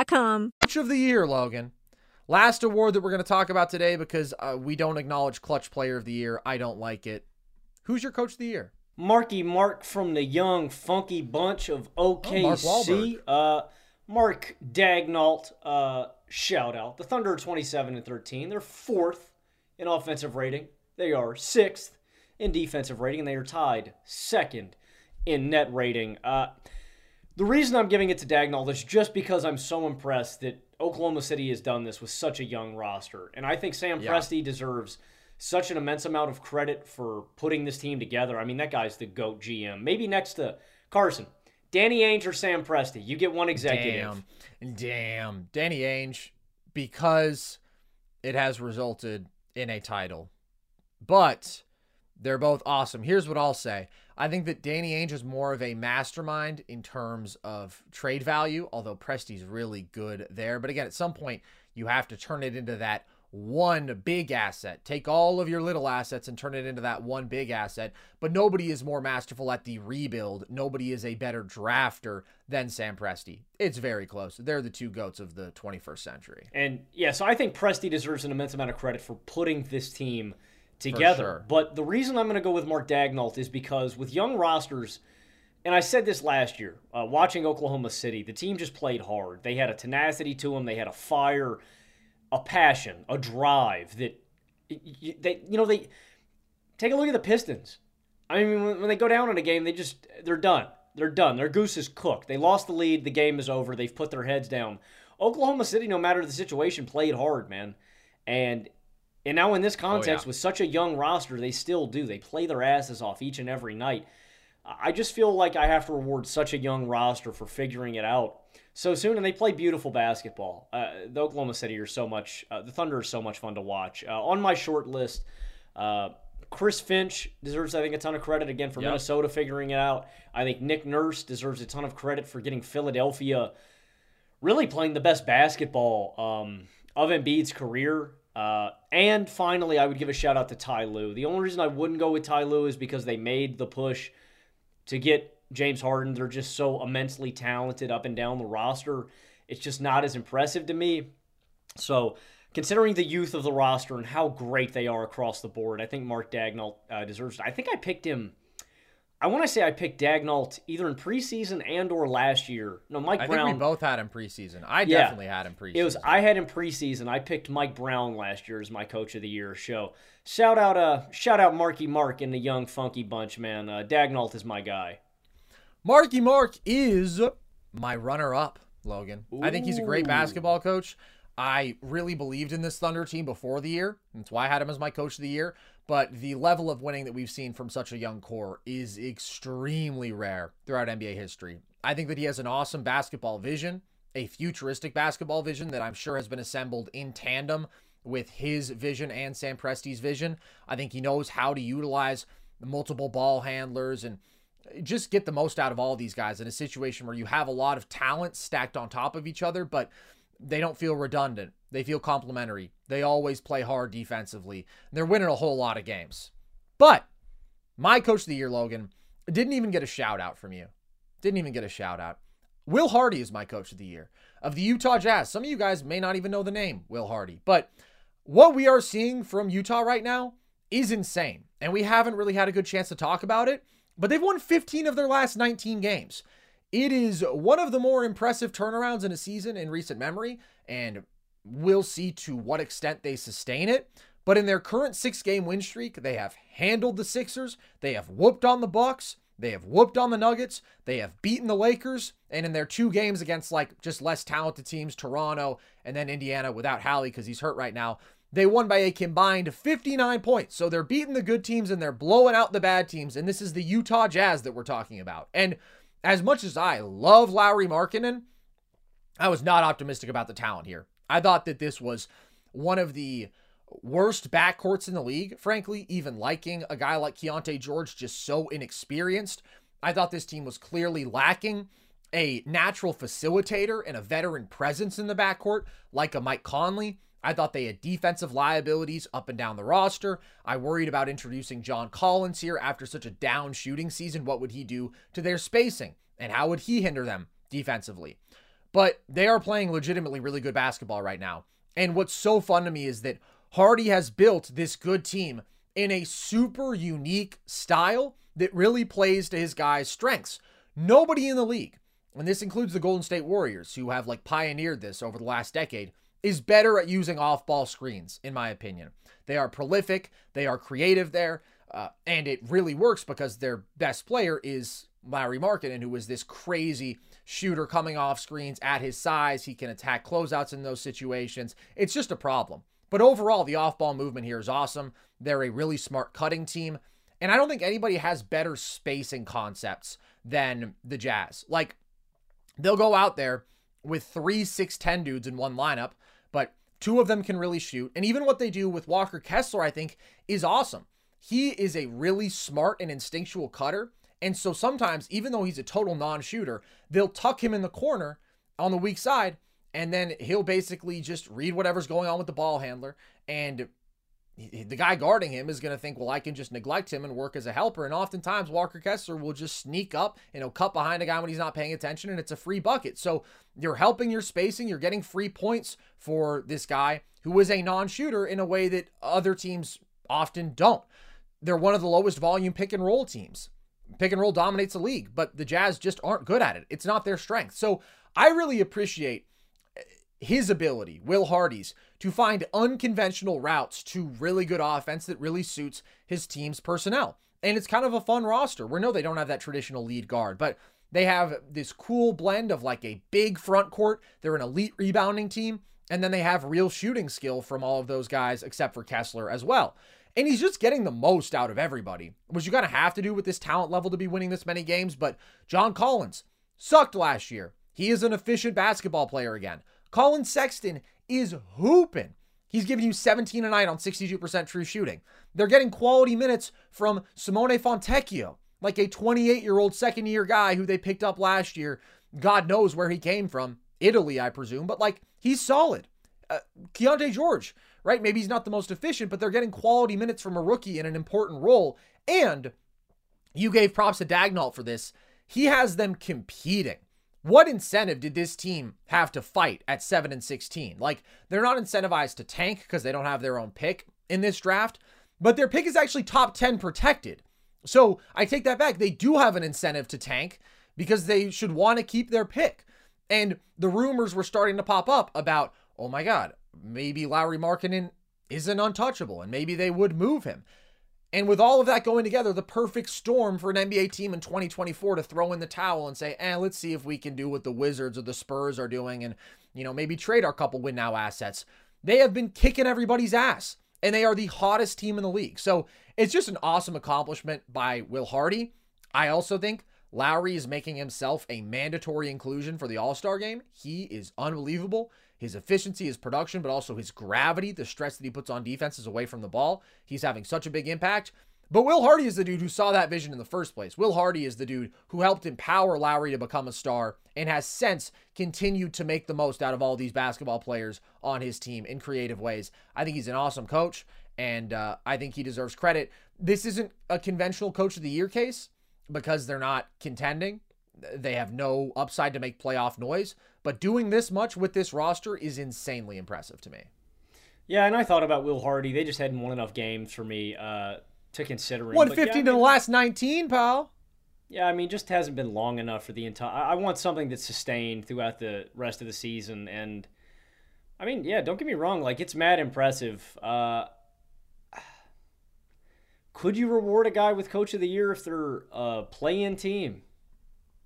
Speaker 8: Clutch of the year, Logan. Last award that we're going to talk about today because uh, we don't acknowledge Clutch Player of the Year. I don't like it. Who's your Coach of the Year?
Speaker 9: Marky Mark from the young, funky bunch of OKC. Oh, Mark, uh, Mark Daigneault, uh, shout out. The Thunder are 27 and 13. They're fourth in offensive rating. They are sixth in defensive rating, and they are tied second in net rating. Uh, the reason I'm giving it to Daigneault is just because I'm so impressed that Oklahoma City has done this with such a young roster. And I think Sam yeah. Presti deserves such an immense amount of credit for putting this team together. I mean, that guy's the GOAT GM. Maybe next to Carson. Danny Ainge or Sam Presti. You get one executive.
Speaker 8: Damn. Damn. Danny Ainge, because it has resulted in a title. But they're both awesome. Here's what I'll say. I think that Danny Ainge is more of a mastermind in terms of trade value, although Presti's really good there. But again, at some point, you have to turn it into that one big asset. Take all of your little assets and turn it into that one big asset. But nobody is more masterful at the rebuild. Nobody is a better drafter than Sam Presti. It's very close. They're the two goats of the 21st century.
Speaker 9: And yeah, so I think Presti deserves an immense amount of credit for putting this team – together. Sure. But the reason I'm going to go with Mark Daigneault is because with young rosters, and I said this last year, uh, watching Oklahoma City, the team just played hard. They had a tenacity to them. They had a fire, a passion, a drive that they, you know, they take a look at the Pistons. I mean, when, when they go down in a game, they just they're done. They're done. Their goose is cooked. They lost the lead. The game is over. They've put their heads down. Oklahoma City, no matter the situation, played hard, man. And and now in this context, oh, yeah. with such a young roster, they still do. They play their asses off each and every night. I just feel like I have to reward such a young roster for figuring it out so soon, and they play beautiful basketball. Uh, the Oklahoma City are so much, uh, the Thunder are so much fun to watch. Uh, on my short list, uh, Chris Finch deserves, I think, a ton of credit again for
Speaker 8: Yep.
Speaker 9: Minnesota figuring it out. I think Nick Nurse deserves a ton of credit for getting Philadelphia really playing the best basketball um, of Embiid's career. Uh, and finally, I would give a shout out to Ty Lue. The only reason I wouldn't go with Ty Lue is because they made the push to get James Harden. They're just so immensely talented up and down the roster. It's just not as impressive to me. So, considering the youth of the roster and how great they are across the board, I think Mark Daigneault uh, deserves it. I think I picked him. I want to say I picked Daigneault either in preseason and or last year. No, Mike
Speaker 8: I
Speaker 9: Brown.
Speaker 8: think we both had him preseason. I
Speaker 9: Yeah.
Speaker 8: definitely had him preseason.
Speaker 9: It was I had him preseason. I picked Mike Brown last year as my coach of the year. So shout out, uh, shout out Marky Mark and the young funky bunch, man. Uh, Daigneault is my guy.
Speaker 8: Marky Mark is my runner up, Logan. I think he's a great basketball coach. I really believed in this Thunder team before the year. That's why I had him as my coach of the year. But the level of winning that we've seen from such a young core is extremely rare throughout NBA history. I think that he has an awesome basketball vision, a futuristic basketball vision that I'm sure has been assembled in tandem with his vision and Sam Presti's vision. I think he knows how to utilize multiple ball handlers and just get the most out of all these guys in a situation where you have a lot of talent stacked on top of each other, but they don't feel redundant. They feel complementary. They always play hard defensively. They're winning a whole lot of games. But my coach of the year, Logan, didn't even get a shout out from you. Didn't even get a shout out. Will Hardy is my coach of the year of the Utah Jazz. Some of you guys may not even know the name Will Hardy, but what we are seeing from Utah right now is insane. And we haven't really had a good chance to talk about it, but they've won 15 of their last 19 games. It is one of the more impressive turnarounds in a season in recent memory, and we'll see to what extent they sustain it. But in their current six game win streak, they have handled the Sixers, they have whooped on the Bucks, they have whooped on the Nuggets, they have beaten the Lakers, and in their two games against like just less talented teams, Toronto and then Indiana without Hallie because he's hurt right now, they won by a combined 59 points. So they're beating the good teams and they're blowing out the bad teams. And this is the Utah Jazz that we're talking about. And as much as I love Lauri Markkanen, I was not optimistic about the talent here. I thought that this was one of the worst backcourts in the league, frankly, even liking a guy like Keyonte George just so inexperienced. I thought this team was clearly lacking a natural facilitator and a veteran presence in the backcourt like a Mike Conley. I thought they had defensive liabilities up and down the roster. I worried about introducing John Collins here after such a down shooting season. What would he do to their spacing? And how would he hinder them defensively? But they are playing legitimately really good basketball right now. And what's so fun to me is that Hardy has built this good team in a super unique style that really plays to his guys' strengths. Nobody in the league, and this includes the Golden State Warriors, who have like pioneered this over the last decade, is better at using off ball screens, in my opinion. They are prolific, they are creative there, uh, and it really works because their best player is Lauri Markkanen, who is this crazy shooter coming off screens at his size. He can attack closeouts in those situations. It's just a problem. But overall, the off ball movement here is awesome. They're a really smart cutting team. And I don't think anybody has better spacing concepts than the Jazz. Like, they'll go out there with three 6'10 dudes in one lineup, but two of them can really shoot. And even what they do with Walker Kessler, I think, is awesome. He is a really smart and instinctual cutter. And so sometimes, even though he's a total non shooter, they'll tuck him in the corner on the weak side, and then he'll basically just read whatever's going on with the ball handler. And the guy guarding him is going to think, well, I can just neglect him and work as a helper. And oftentimes, Walker Kessler will just sneak up and he'll cut behind a guy when he's not paying attention, and it's a free bucket. So you're helping your spacing, you're getting free points for this guy who is a non shooter in a way that other teams often don't. They're one of the lowest volume pick and roll teams. Pick and roll dominates the league, but the Jazz just aren't good at it. It's not their strength. So I really appreciate eh, his ability, Will Hardy's, to find unconventional routes to really good offense that really suits his team's personnel. And it's kind of a fun roster. We know they don't have that traditional lead guard, but they have this cool blend of like a big front court. They're an elite rebounding team. And then they have real shooting skill from all of those guys, except for Kessler as well. And he's just getting the most out of everybody, which you kind of have to do with this talent level to be winning this many games. But John Collins sucked last year. He is an efficient basketball player again. Colin Sexton is hooping. He's giving you 17 a night on 62% true shooting. They're getting quality minutes from Simone Fontecchio, like a 28 year old second year guy who they picked up last year. God knows where he came from. Italy, I presume, but like he's solid. Uh, Keyonte George, right? Maybe he's not the most efficient, but they're getting quality minutes from a rookie in an important role. And you gave props to Daigneault for this. He has them competing. What incentive did this team have to fight at 7 and 16? Like, they're not incentivized to tank because they don't have their own pick in this draft, but their pick is actually top 10 protected. So I take that back. They do have an incentive to tank because they should want to keep their pick. And the rumors were starting to pop up about, oh my God, maybe Lauri Markkanen isn't untouchable and maybe they would move him. And with all of that going together, the perfect storm for an NBA team in 2024 to throw in the towel and say, eh, let's see if we can do what the Wizards or the Spurs are doing and, you know, maybe trade our couple win now assets. They have been kicking everybody's ass and they are the hottest team in the league. So it's just an awesome accomplishment by Will Hardy. I also think Lauri is making himself a mandatory inclusion for the All Star game. He is unbelievable. His efficiency, his production, but also his gravity, the stress that he puts on defenses away from the ball. He's having such a big impact. But Will Hardy is the dude who saw that vision in the first place. Will Hardy is the dude who helped empower Lauri to become a star and has since continued to make the most out of all these basketball players on his team in creative ways. I think he's an awesome coach, and uh, I think he deserves credit. This isn't a conventional coach of the year case because they're not contending. They have no upside to make playoff noise, but doing this much with this roster is insanely impressive to me.
Speaker 9: Yeah, and I thought about Will Hardy. They just hadn't won enough games for me uh, to consider.
Speaker 8: Won 15 yeah, to the last 19, pal.
Speaker 9: Yeah, I mean, just hasn't been long enough for the entire. I want something that's sustained throughout the rest of the season. And I mean, yeah, don't get me wrong. Like, it's mad impressive. Uh, could you reward a guy with Coach of the Year if they're a play-in team?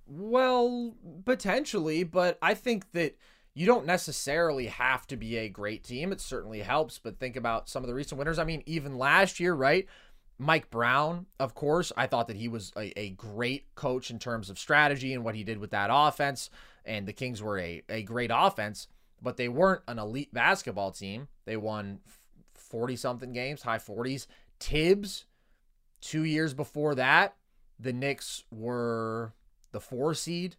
Speaker 8: Well, potentially, but I think that you don't necessarily have to be a great team. It certainly helps, but think about some of the recent winners. I mean, even last year, right? Mike Brown, of course, I thought that he was a, a great coach in terms of strategy and what he did with that offense. And the Kings were a, a great offense, but they weren't an elite basketball team. They won 40 something games, high 40s. Thibs, two years before that, the Knicks were the four seed.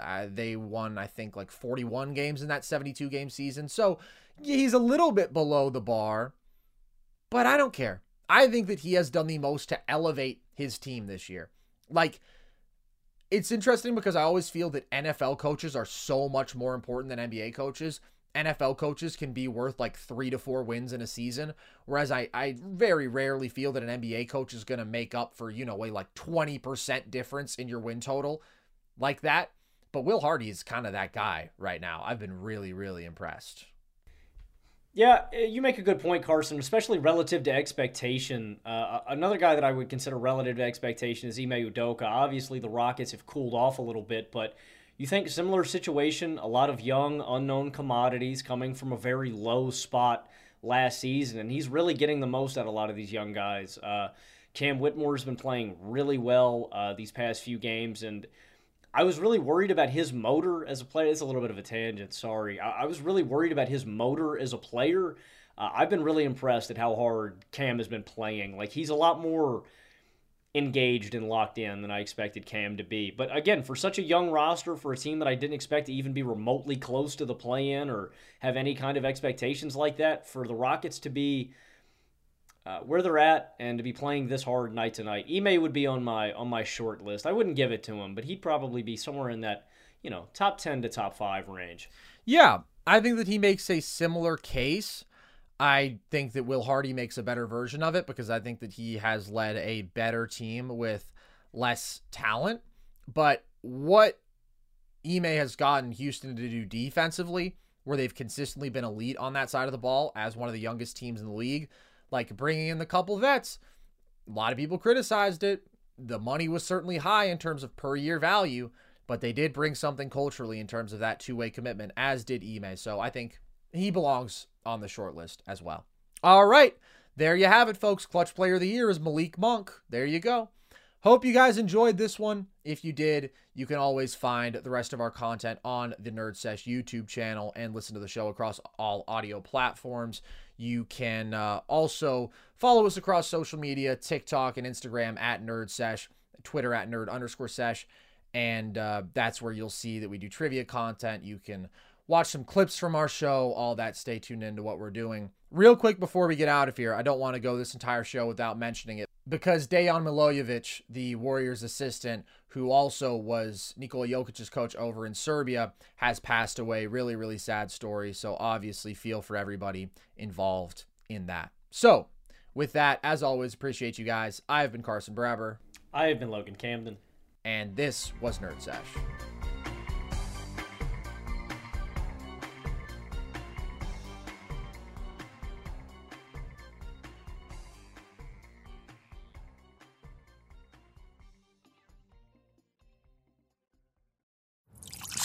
Speaker 8: Uh, they won, I think, like 41 games in that 72 game season. So he's a little bit below the bar, but I don't care. I think that he has done the most to elevate his team this year. Like, it's interesting because I always feel that NFL coaches are so much more important than NBA coaches. NFL coaches can be worth like three to four wins in a season, whereas I, I very rarely feel that an NBA coach is going to make up for, you know, a like 20% difference in your win total like that. But Will Hardy is kind of that guy right now. I've been really, really impressed.
Speaker 9: Yeah, eh, you make a good point, Carson, especially relative to expectation. Uh, another guy that I would consider relative to expectation is Ime Udoka. Obviously, the Rockets have cooled off a little bit, but you think similar situation, a lot of young, unknown commodities coming from a very low spot last season, and he's really getting the most out of a lot of these young guys. Uh, Cam Whitmore's been playing really well uh, these past few games, and – I was really worried about his motor as a player. It's a little bit of a tangent, sorry. I, I was really worried about his motor as a player. Uh, I've been really impressed at how hard Cam has been playing. Like, he's a lot more engaged and locked in than I expected Cam to be. But again, for such a young roster, for a team that I didn't expect to even be remotely close to the play in or have any kind of expectations like that, for the Rockets to be uh, where they're at and to be playing this hard night to night. Ime would be on my on my short list. I wouldn't give it to him, but he'd probably be somewhere in that you know top ten to top five range.
Speaker 8: Yeah, I think that he makes a similar case. I think that Will Hardy makes a better version of it because I think that he has led a better team with less talent. But what Ime has gotten Houston to do defensively, where they've consistently been elite on that side of the ball as one of the youngest teams in the league, like bringing in the couple vets. A lot of people criticized it. The money was certainly high in terms of per year value, but they did bring something culturally in terms of that two way commitment, as did Ime. So I think he belongs on the short list as well. All right. There you have it, folks. Clutch player of the year is Malik Monk. There you go. Hope you guys enjoyed this one. If you did, you can always find the rest of our content on the Nerd Sesh YouTube channel and listen to the show across all audio platforms. You can uh, also follow us across social media TikTok and Instagram at Nerd Sesh, Twitter at Nerd underscore Sesh. And uh, that's where you'll see that we do trivia content. You can watch some clips from our show, all that. Stay tuned into what we're doing. Real quick before we get out of here, I don't want to go this entire show without mentioning it because Dejan Milojevic, the Warriors assistant, who also was Nikola Jokic's coach over in Serbia, has passed away. Really, really sad story. So obviously, feel for everybody involved in that. So, with that, as always, appreciate you guys. I have been Carson Brever.
Speaker 9: I have been Logan Camden.
Speaker 8: And this was Nerd Sesh.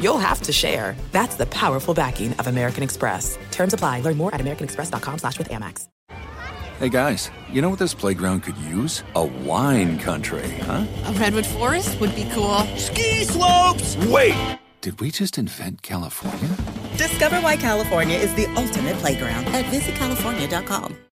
Speaker 1: you'll have to share. That's the powerful backing of American Express. Terms apply. Learn more at americanexpress.com slash with Amex.
Speaker 10: Hey guys, you know what this playground could use? A wine country, huh?
Speaker 11: A redwood forest would be cool.
Speaker 10: Ski slopes! Wait! Did we just invent California?
Speaker 12: Discover why California is the ultimate playground at visitcalifornia.com.